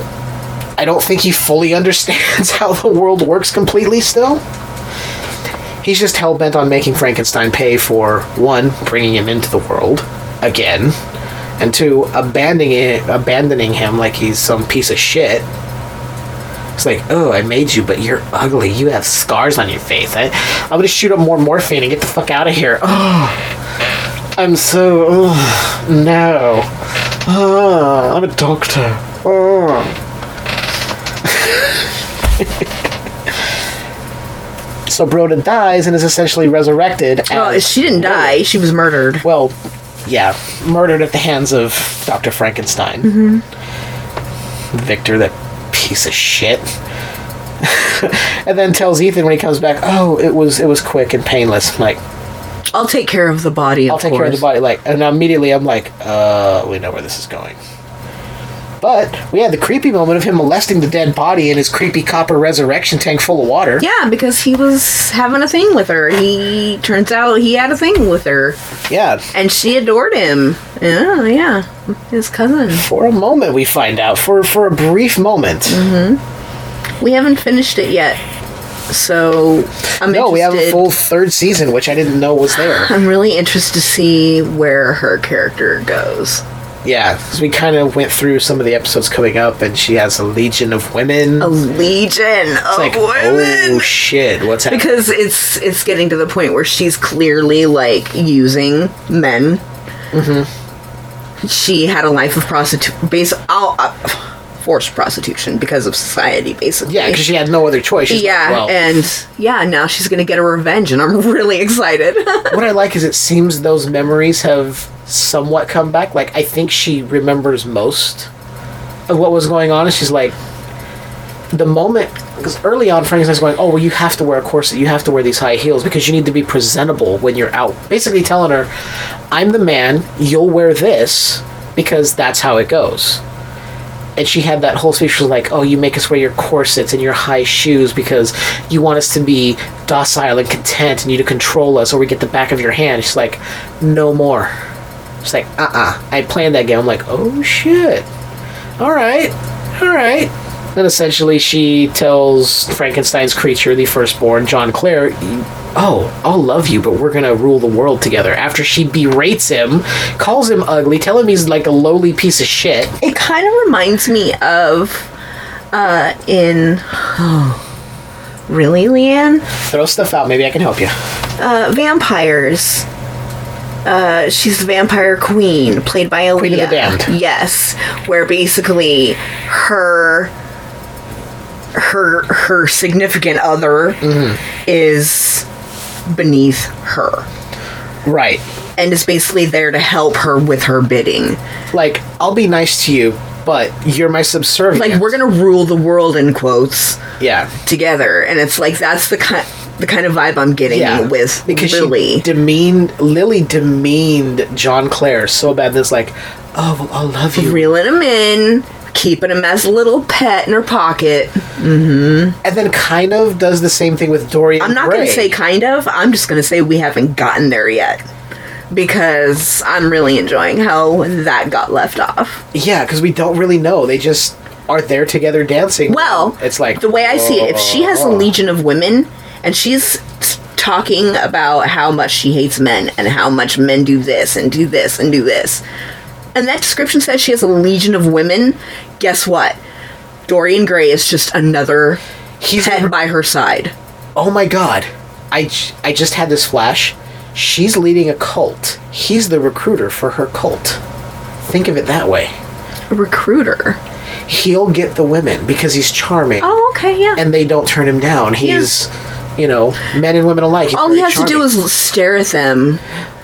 i don't think he fully understands how the world works completely still. He's just hell-bent on making frankenstein pay for one bringing him into the world again and two abandoning it, abandoning him like he's some piece of shit. It's like oh i made you but you're ugly. You have scars on your face. I, i'm gonna shoot up more morphine and get the fuck out of here. Oh i'm so oh, no. Oh, i'm a doctor. Oh. so Brona dies and is essentially resurrected as Oh, she didn't die. She was murdered. well, yeah, murdered at the hands of Dr. Frankenstein. Victor, that piece of shit. and then tells Ethan when he comes back, "Oh, it was it was quick and painless." I'm like, I'll take care of the body. Of I'll take care of the body. Like, and immediately I'm like, uh, we know where this is going. But we had the creepy moment of him molesting the dead body in his creepy copper resurrection tank full of water. Yeah, because he was having a thing with her. He turns out he had a thing with her, Yeah. and she adored him. Yeah, yeah, his cousin. For a moment, we find out. For for a brief moment. Mm-hmm. We haven't finished it yet, so I'm No, we have a full third season, which I didn't know was there. I'm really interested to see where her character goes. Yeah, because we kind of went through some of the episodes coming up, and she has a legion of women. A legion of like, women. oh shit, what's happening? because it's it's getting to the point where she's clearly like using men. Mm-hmm. She had a life of prostitution, base, oh, uh, forced prostitution because of society, basically. yeah, because she had no other choice. She's like, yeah, well, and yeah, now she's gonna get her revenge, and I'm really excited. what I like is it seems those memories have somewhat come back. Like I think she remembers most of what was going on, and she's like, the moment because early on, Frankenstein's going, "Oh, well, you have to wear a corset. You have to wear these high heels because you need to be presentable when you're out." Basically, telling her, "I'm the man. You'll wear this because that's how it goes." And she had that whole speech. She was like, "Oh, you make us wear your corsets and your high shoes because you want us to be docile and content, and you to control us, or we get the back of your hand." She's like, "No more." She's like, "Uh, uh I planned that game." I'm like, "Oh shit! All right, all right." Then essentially, she tells Frankenstein's creature, the firstborn, John Clare, "Oh, I'll love you, but we're gonna rule the world together." After she berates him, calls him ugly, tell him he's like a lowly piece of shit. it kind of reminds me of uh in really leanne Throw stuff out. Maybe I can help you. uh vampires Uh, she's the vampire queen, played by Aaliyah. Queen of the Damned. Yes, where basically her her her significant other Mm-hmm. is beneath her Right. and is basically there to help her with her bidding. Like, I'll be nice to you, but you're my subservient. Like we're gonna rule the world in quotes yeah. together, and it's like that's the kind the kind of vibe I'm getting Yeah, with because Lily. she demeaned Lily demeaned John Clare so bad. That's like, oh, well, I'll love you, reeling him in, keeping him as a little pet in her pocket. Mm-hmm. and then kind of does the same thing with Dorian. I'm not Gray. to say kind of. I'm just going to say we haven't gotten there yet. Because I'm really enjoying how that got left off. yeah, because we don't really know. They just are there together dancing. Well, it's like the way I see it, if she has a oh. legion of women and she's talking about how much she hates men and how much men do this and do this and do this, and that description says she has a legion of women, guess what? Dorian Gray is just another he's pet by her side. oh my god, I, I just had this flash. She's leading a cult. He's the recruiter for her cult. Think of it that way. A recruiter. He'll get the women because he's charming. Oh, okay, yeah. and they don't turn him down. He's, you know, men and women alike. All he has to do is stare at them,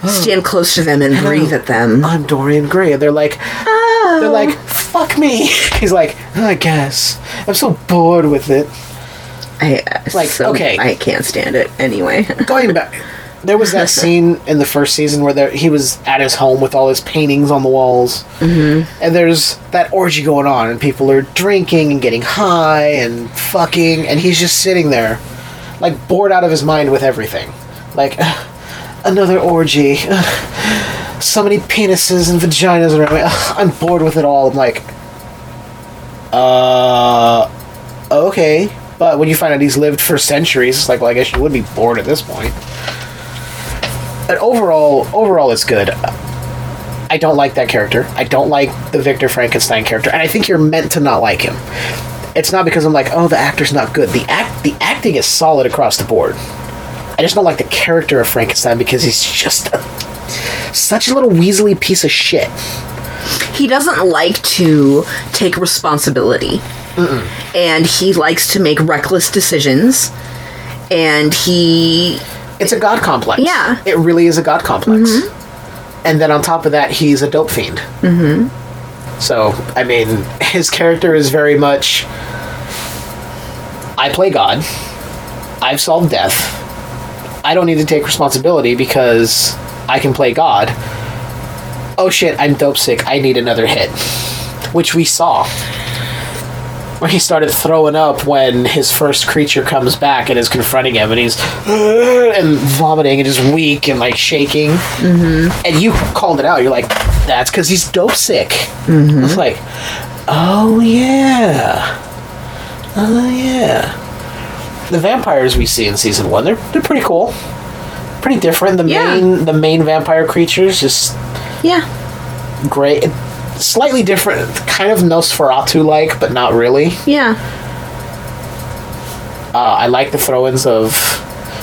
stand close to them, and breathe at them. I'm Dorian Gray, and they're like, Oh. they're like, fuck me. He's like, I guess I'm so bored with it. I, like, so okay. I can't stand it anyway. Going back, there was that scene in the first season where there, he was at his home with all his paintings on the walls, mm-hmm. and there's that orgy going on, and people are drinking and getting high and fucking, and he's just sitting there, like bored out of his mind with everything, like "Ugh, another orgy. So many penises and vaginas around me. I'm bored with it all. I'm like, uh, okay. But when you find out he's lived for centuries, it's like, well, I guess you would be bored at this point. And overall, overall, it's good. I don't like that character. I don't like the Victor Frankenstein character, and I think you're meant to not like him. It's not because I'm like, oh, the actor's not good. The act, the acting is solid across the board. I just don't like the character of Frankenstein because he's just a, such a little weaselly piece of shit. he doesn't like to take responsibility, and he likes to make reckless decisions. And he, It's a god complex. Yeah. It really is a god complex. And then on top of that, he's a dope fiend. Mm-hmm. So, I mean, his character is very much I play God. I've solved death. I don't need to take responsibility because I can play God. Oh shit, I'm dope sick. I need another hit. Which we saw. When he started throwing up when his first creature comes back and is confronting him, and he's and vomiting and just weak and like shaking. Mm-hmm. And you called it out. You're like, that's because he's dope sick. Mm-hmm. It's like, oh yeah, oh yeah. The vampires we see in season one, they're they're pretty cool, pretty different. The Yeah. main the main vampire creatures just yeah, great, slightly different, kind of Nosferatu like, but not really. yeah, Uh, I like the throw-ins of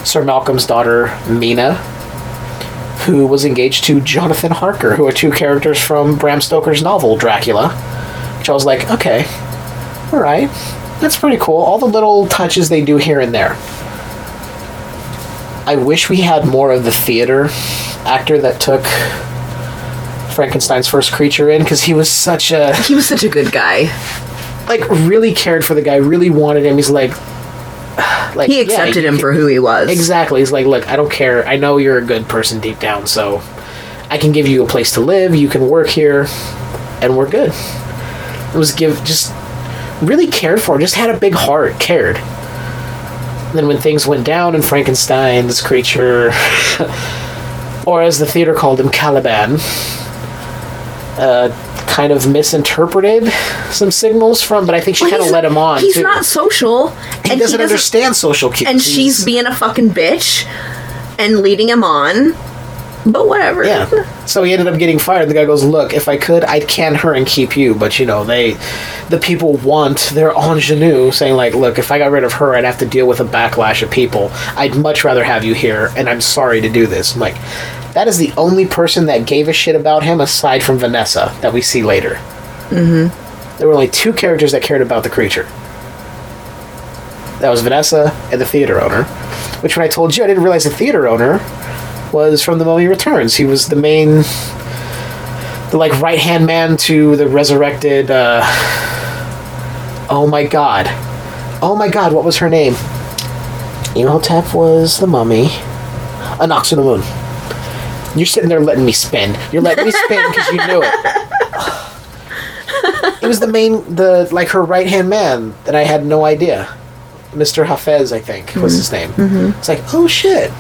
Sir Malcolm's daughter Mina, who was engaged to Jonathan Harker, who are two characters from Bram Stoker's novel Dracula. Which I was like, okay, all right, that's pretty cool. All the little touches they do here and there. I wish we had more of the theater actor that took Frankenstein's first creature in because he was such a he was such a good guy. like really cared for the guy, really wanted him. He's like, like He accepted you him for who he was. Exactly. He's like, look, I don't care. I know you're a good person deep down, so I can give you a place to live. You can work here, and we're good. It was give just really cared for. Just had a big heart. Cared. Then when things went down in Frankenstein's creature, or as the theater called him, Caliban, uh, kind of misinterpreted some signals from. But I think she Well, kind of he's- led him on. He's too. not social, He and doesn't understand social cues. And He's- she's being a fucking bitch and leading him on. But whatever. Yeah. So he ended up getting fired. The guy goes, "Look, if I could, I'd can her and keep you, but you know, they, the people want their ingenue, saying like, look, if I got rid of her, I'd have to deal with a backlash of people. I'd much rather have you here, and I'm sorry to do this." I'm like, that is the only person that gave a shit about him aside from Vanessa that we see later. Mm-hmm. There were only two characters that cared about the creature. That was Vanessa and the theater owner. Which, when I told you, I didn't realize the theater owner was from The Mummy Returns. He was the main, the like right hand man to the resurrected. Uh, oh my god, oh my god, what was her name? Imhotep was the mummy. Anck-su-namun. You're sitting there letting me spin. You're letting me spin because you knew it. It was the main, the like her right hand man that I had no idea. Mr. Hafez, I think, was his name. It's like, oh shit.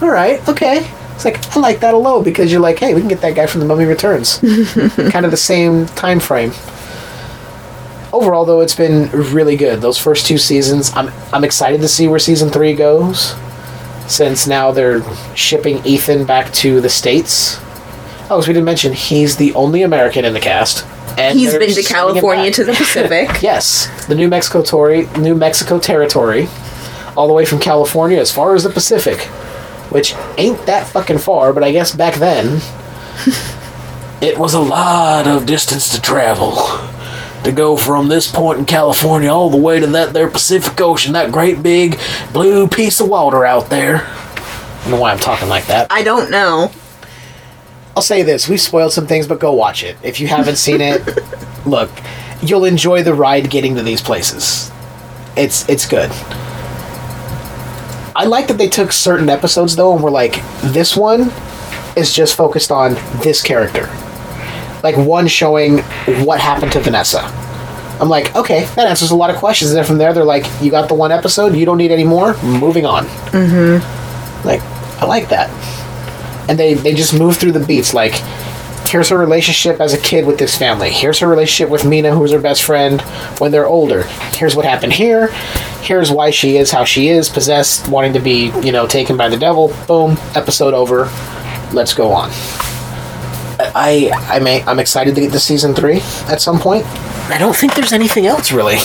All right, okay. It's like I like that alone because you're like, hey, we can get that guy from the Mummy Returns. kind of the same time frame. Overall, though, it's been really good. Those first two seasons, I'm I'm excited to see where season three goes, since now they're shipping Ethan back to the states. Oh, so we didn't mention he's the only American in the cast. And He's been to California to the Pacific. Yes, the New Mexico tori- New Mexico territory, all the way from California as far as the Pacific, which ain't that fucking far, but I guess back then it was a lot of distance to travel to go from this point in California all the way to that there Pacific Ocean, that great big blue piece of water out there. I don't know why I'm talking like that. I don't know. I'll say this: we've spoiled some things, but go watch it if you haven't seen it. look, you'll enjoy the ride getting to these places. It's it's good. I like that they took certain episodes though, and were like, this one is just focused on this character. Like one showing what happened to Vanessa. I'm like, okay, that answers a lot of questions. And then from there, they're like, you got the one episode, you don't need any more. Moving on. Mm-hmm. Like, I like that and they they just move through the beats like here's her relationship as a kid with this family. Here's her relationship with mina who's her best friend when they're older. Here's what happened here. Here's why she is how she is possessed wanting to be you know taken by the devil. Boom episode over. Let's go on. I i may i'm excited to get to season three at some point. I don't think there's anything else really.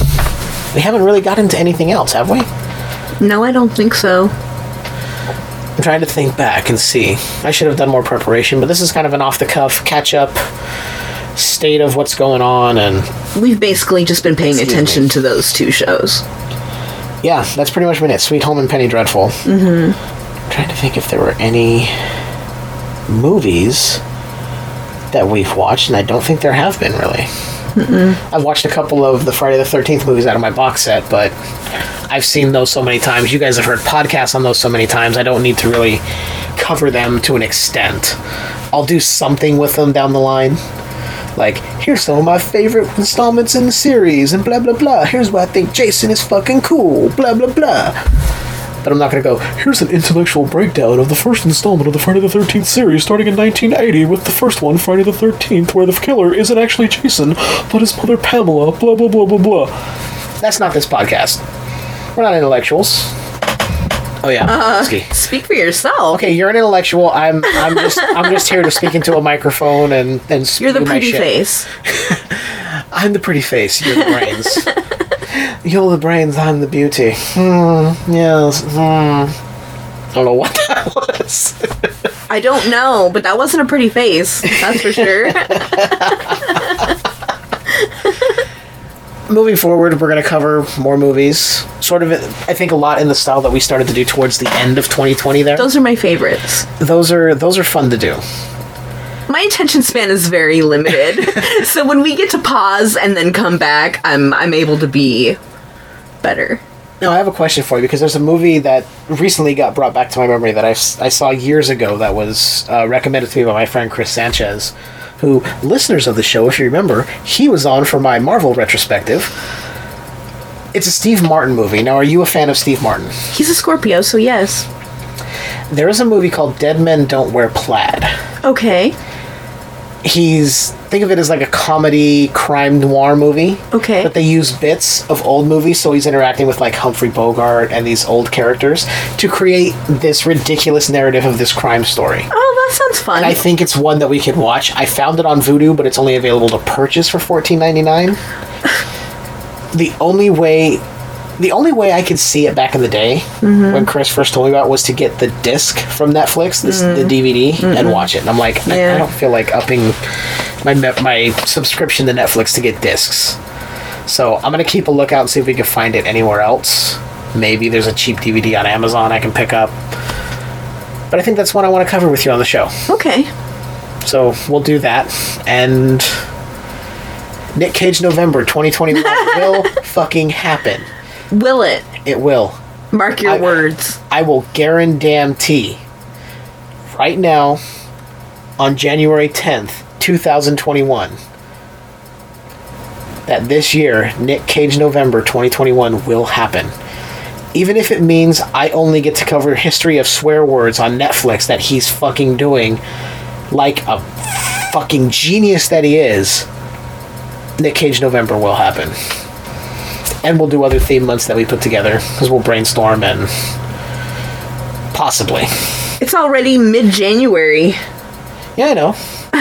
We haven't really got into anything else have we? No, I don't think so. I'm trying to think back and see. I should have done more preparation, but this is kind of an off the cuff catch up state of what's going on and We've basically just been paying Excuse attention me. to those two shows. yeah, that's pretty much been it. Sweet Home and Penny Dreadful. Mm-hmm. trying to think if there were any movies that we've watched, and I don't think there have been really. I've watched a couple of the Friday the Thirteenth movies out of my box set, but I've seen those so many times. You guys have heard podcasts on those so many times. I don't need to really cover them to an extent. I'll do something with them down the line. Like, here's some of my favorite installments in the series, and blah blah blah. Here's why I think Jason is fucking cool, blah blah blah. But I'm not gonna go, here's an intellectual breakdown of the first installment of the Friday the 13th series starting in 1980 with the first one, Friday the 13th, where the killer isn't actually Jason, but his mother Pamela, blah blah blah blah blah. That's not this podcast. We're not intellectuals. Oh yeah, whiskey. Speak for yourself. Okay, you're an intellectual. I'm I'm just I'm just here to speak into a microphone and and spew You're the pretty shit. face. I'm the pretty face. You're the brains. you're the brains. I'm the beauty. Hmm. Yes. Hmm. I don't know what that was. I don't know, but that wasn't a pretty face. That's for sure. Moving forward, we're going to cover more movies. Sort of, I think, a lot in the style that we started to do towards the end of 2020. There, Those are my favorites. those are those are fun to do. My attention span is very limited. so when we get to pause and then come back, I'm I'm able to be better. Now, I have a question for you because there's a movie that recently got brought back to my memory that I, I saw years ago that was uh, recommended to me by my friend Chris Sanchez, who, listeners of the show, if you remember, he was on for my Marvel retrospective. It's a Steve Martin movie. Now, are you a fan of Steve Martin? He's a Scorpio, so yes. There is a movie called Dead Men Don't Wear Plaid. Okay. He's think of it as like a comedy crime noir movie. Okay. But they use bits of old movies, so he's interacting with like Humphrey Bogart and these old characters to create this ridiculous narrative of this crime story. Oh, that sounds fun. And I think it's one that we could watch. I found it on Vudu, but it's only available to purchase for fourteen ninety nine. The only way, the only way I could see it back in the day mm-hmm. when Chris first told me about it was to get the disc from Netflix, this, the mm-hmm. DVD, and mm-hmm. watch it. And I'm like, I, I don't feel like upping my my subscription to Netflix to get discs. So I'm gonna keep a lookout and see if we can find it anywhere else. Maybe there's a cheap DVD on Amazon I can pick up. But I think that's one I want to cover with you on the show. okay. So we'll do that. And Nick Cage November 2021 will fucking happen. Will it? It will. Mark your I- words. I will guarantee right now on January 10th, 2021 that this year Nick Cage November 2021 will happen. Even if it means I only get to cover history of swear words on Netflix that he's fucking doing like a fucking genius that he is, Nick Cage November will happen. And we'll do other theme months that we put together because we'll brainstorm and possibly. It's already mid January. Yeah, I know.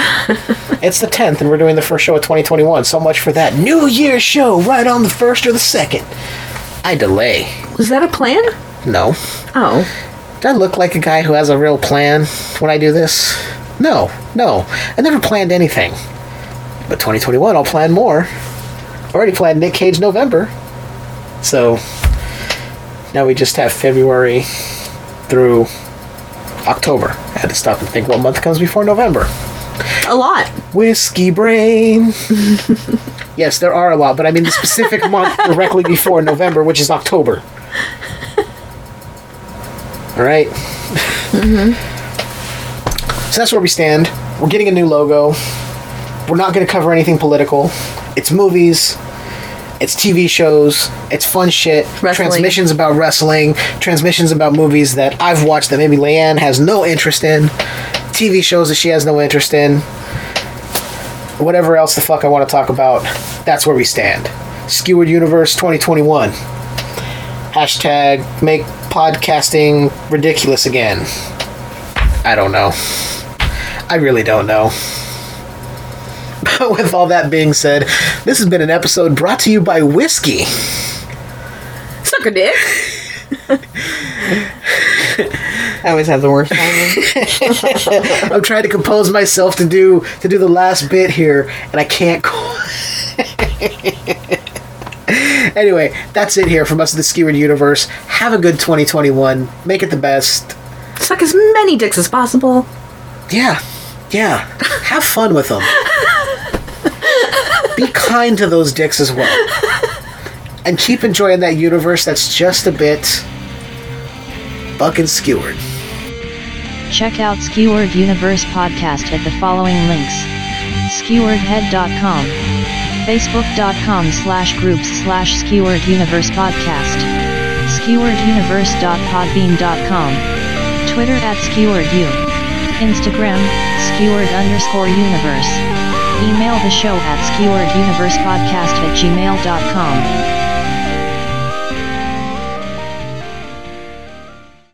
it's the 10th, and we're doing the first show of 2021. So much for that New Year's show right on the 1st or the 2nd. I delay. Was that a plan? No. Oh. Do I look like a guy who has a real plan when I do this? No, no. I never planned anything. But 2021, I'll plan more. Already planned Nick Cage November. So now we just have February through October. I had to stop and think what month comes before November. A lot. Whiskey brain. yes, there are a lot, but I mean the specific month directly before November, which is October. All right. Mm-hmm. So that's where we stand. We're getting a new logo. We're not going to cover anything political. It's movies. It's TV shows. It's fun shit. Wrestling. Transmissions about wrestling. Transmissions about movies that I've watched that maybe Leanne has no interest in. TV shows that she has no interest in whatever else the fuck I want to talk about, that's where we stand. Skewered Universe 2021. Hashtag make podcasting ridiculous again. I don't know. I really don't know. With all that being said, this has been an episode brought to you by Whiskey. Suck a dick. I always have the worst timing. I'm trying to compose myself to do to do the last bit here, and I can't. anyway, that's it here from us, of the Skewered Universe. Have a good 2021. Make it the best. Suck as many dicks as possible. Yeah, yeah. Have fun with them. Be kind to those dicks as well, and keep enjoying that universe that's just a bit fucking skewered. Check out Skewered Universe podcast at the following links. Skeweredhead.com Facebook.com slash groups slash Skewered Universe podcast. SkeweredUniverse.podbean.com Twitter at SkeweredU Instagram, Skewered underscore universe Email the show at skewereduniversepodcast at gmail.com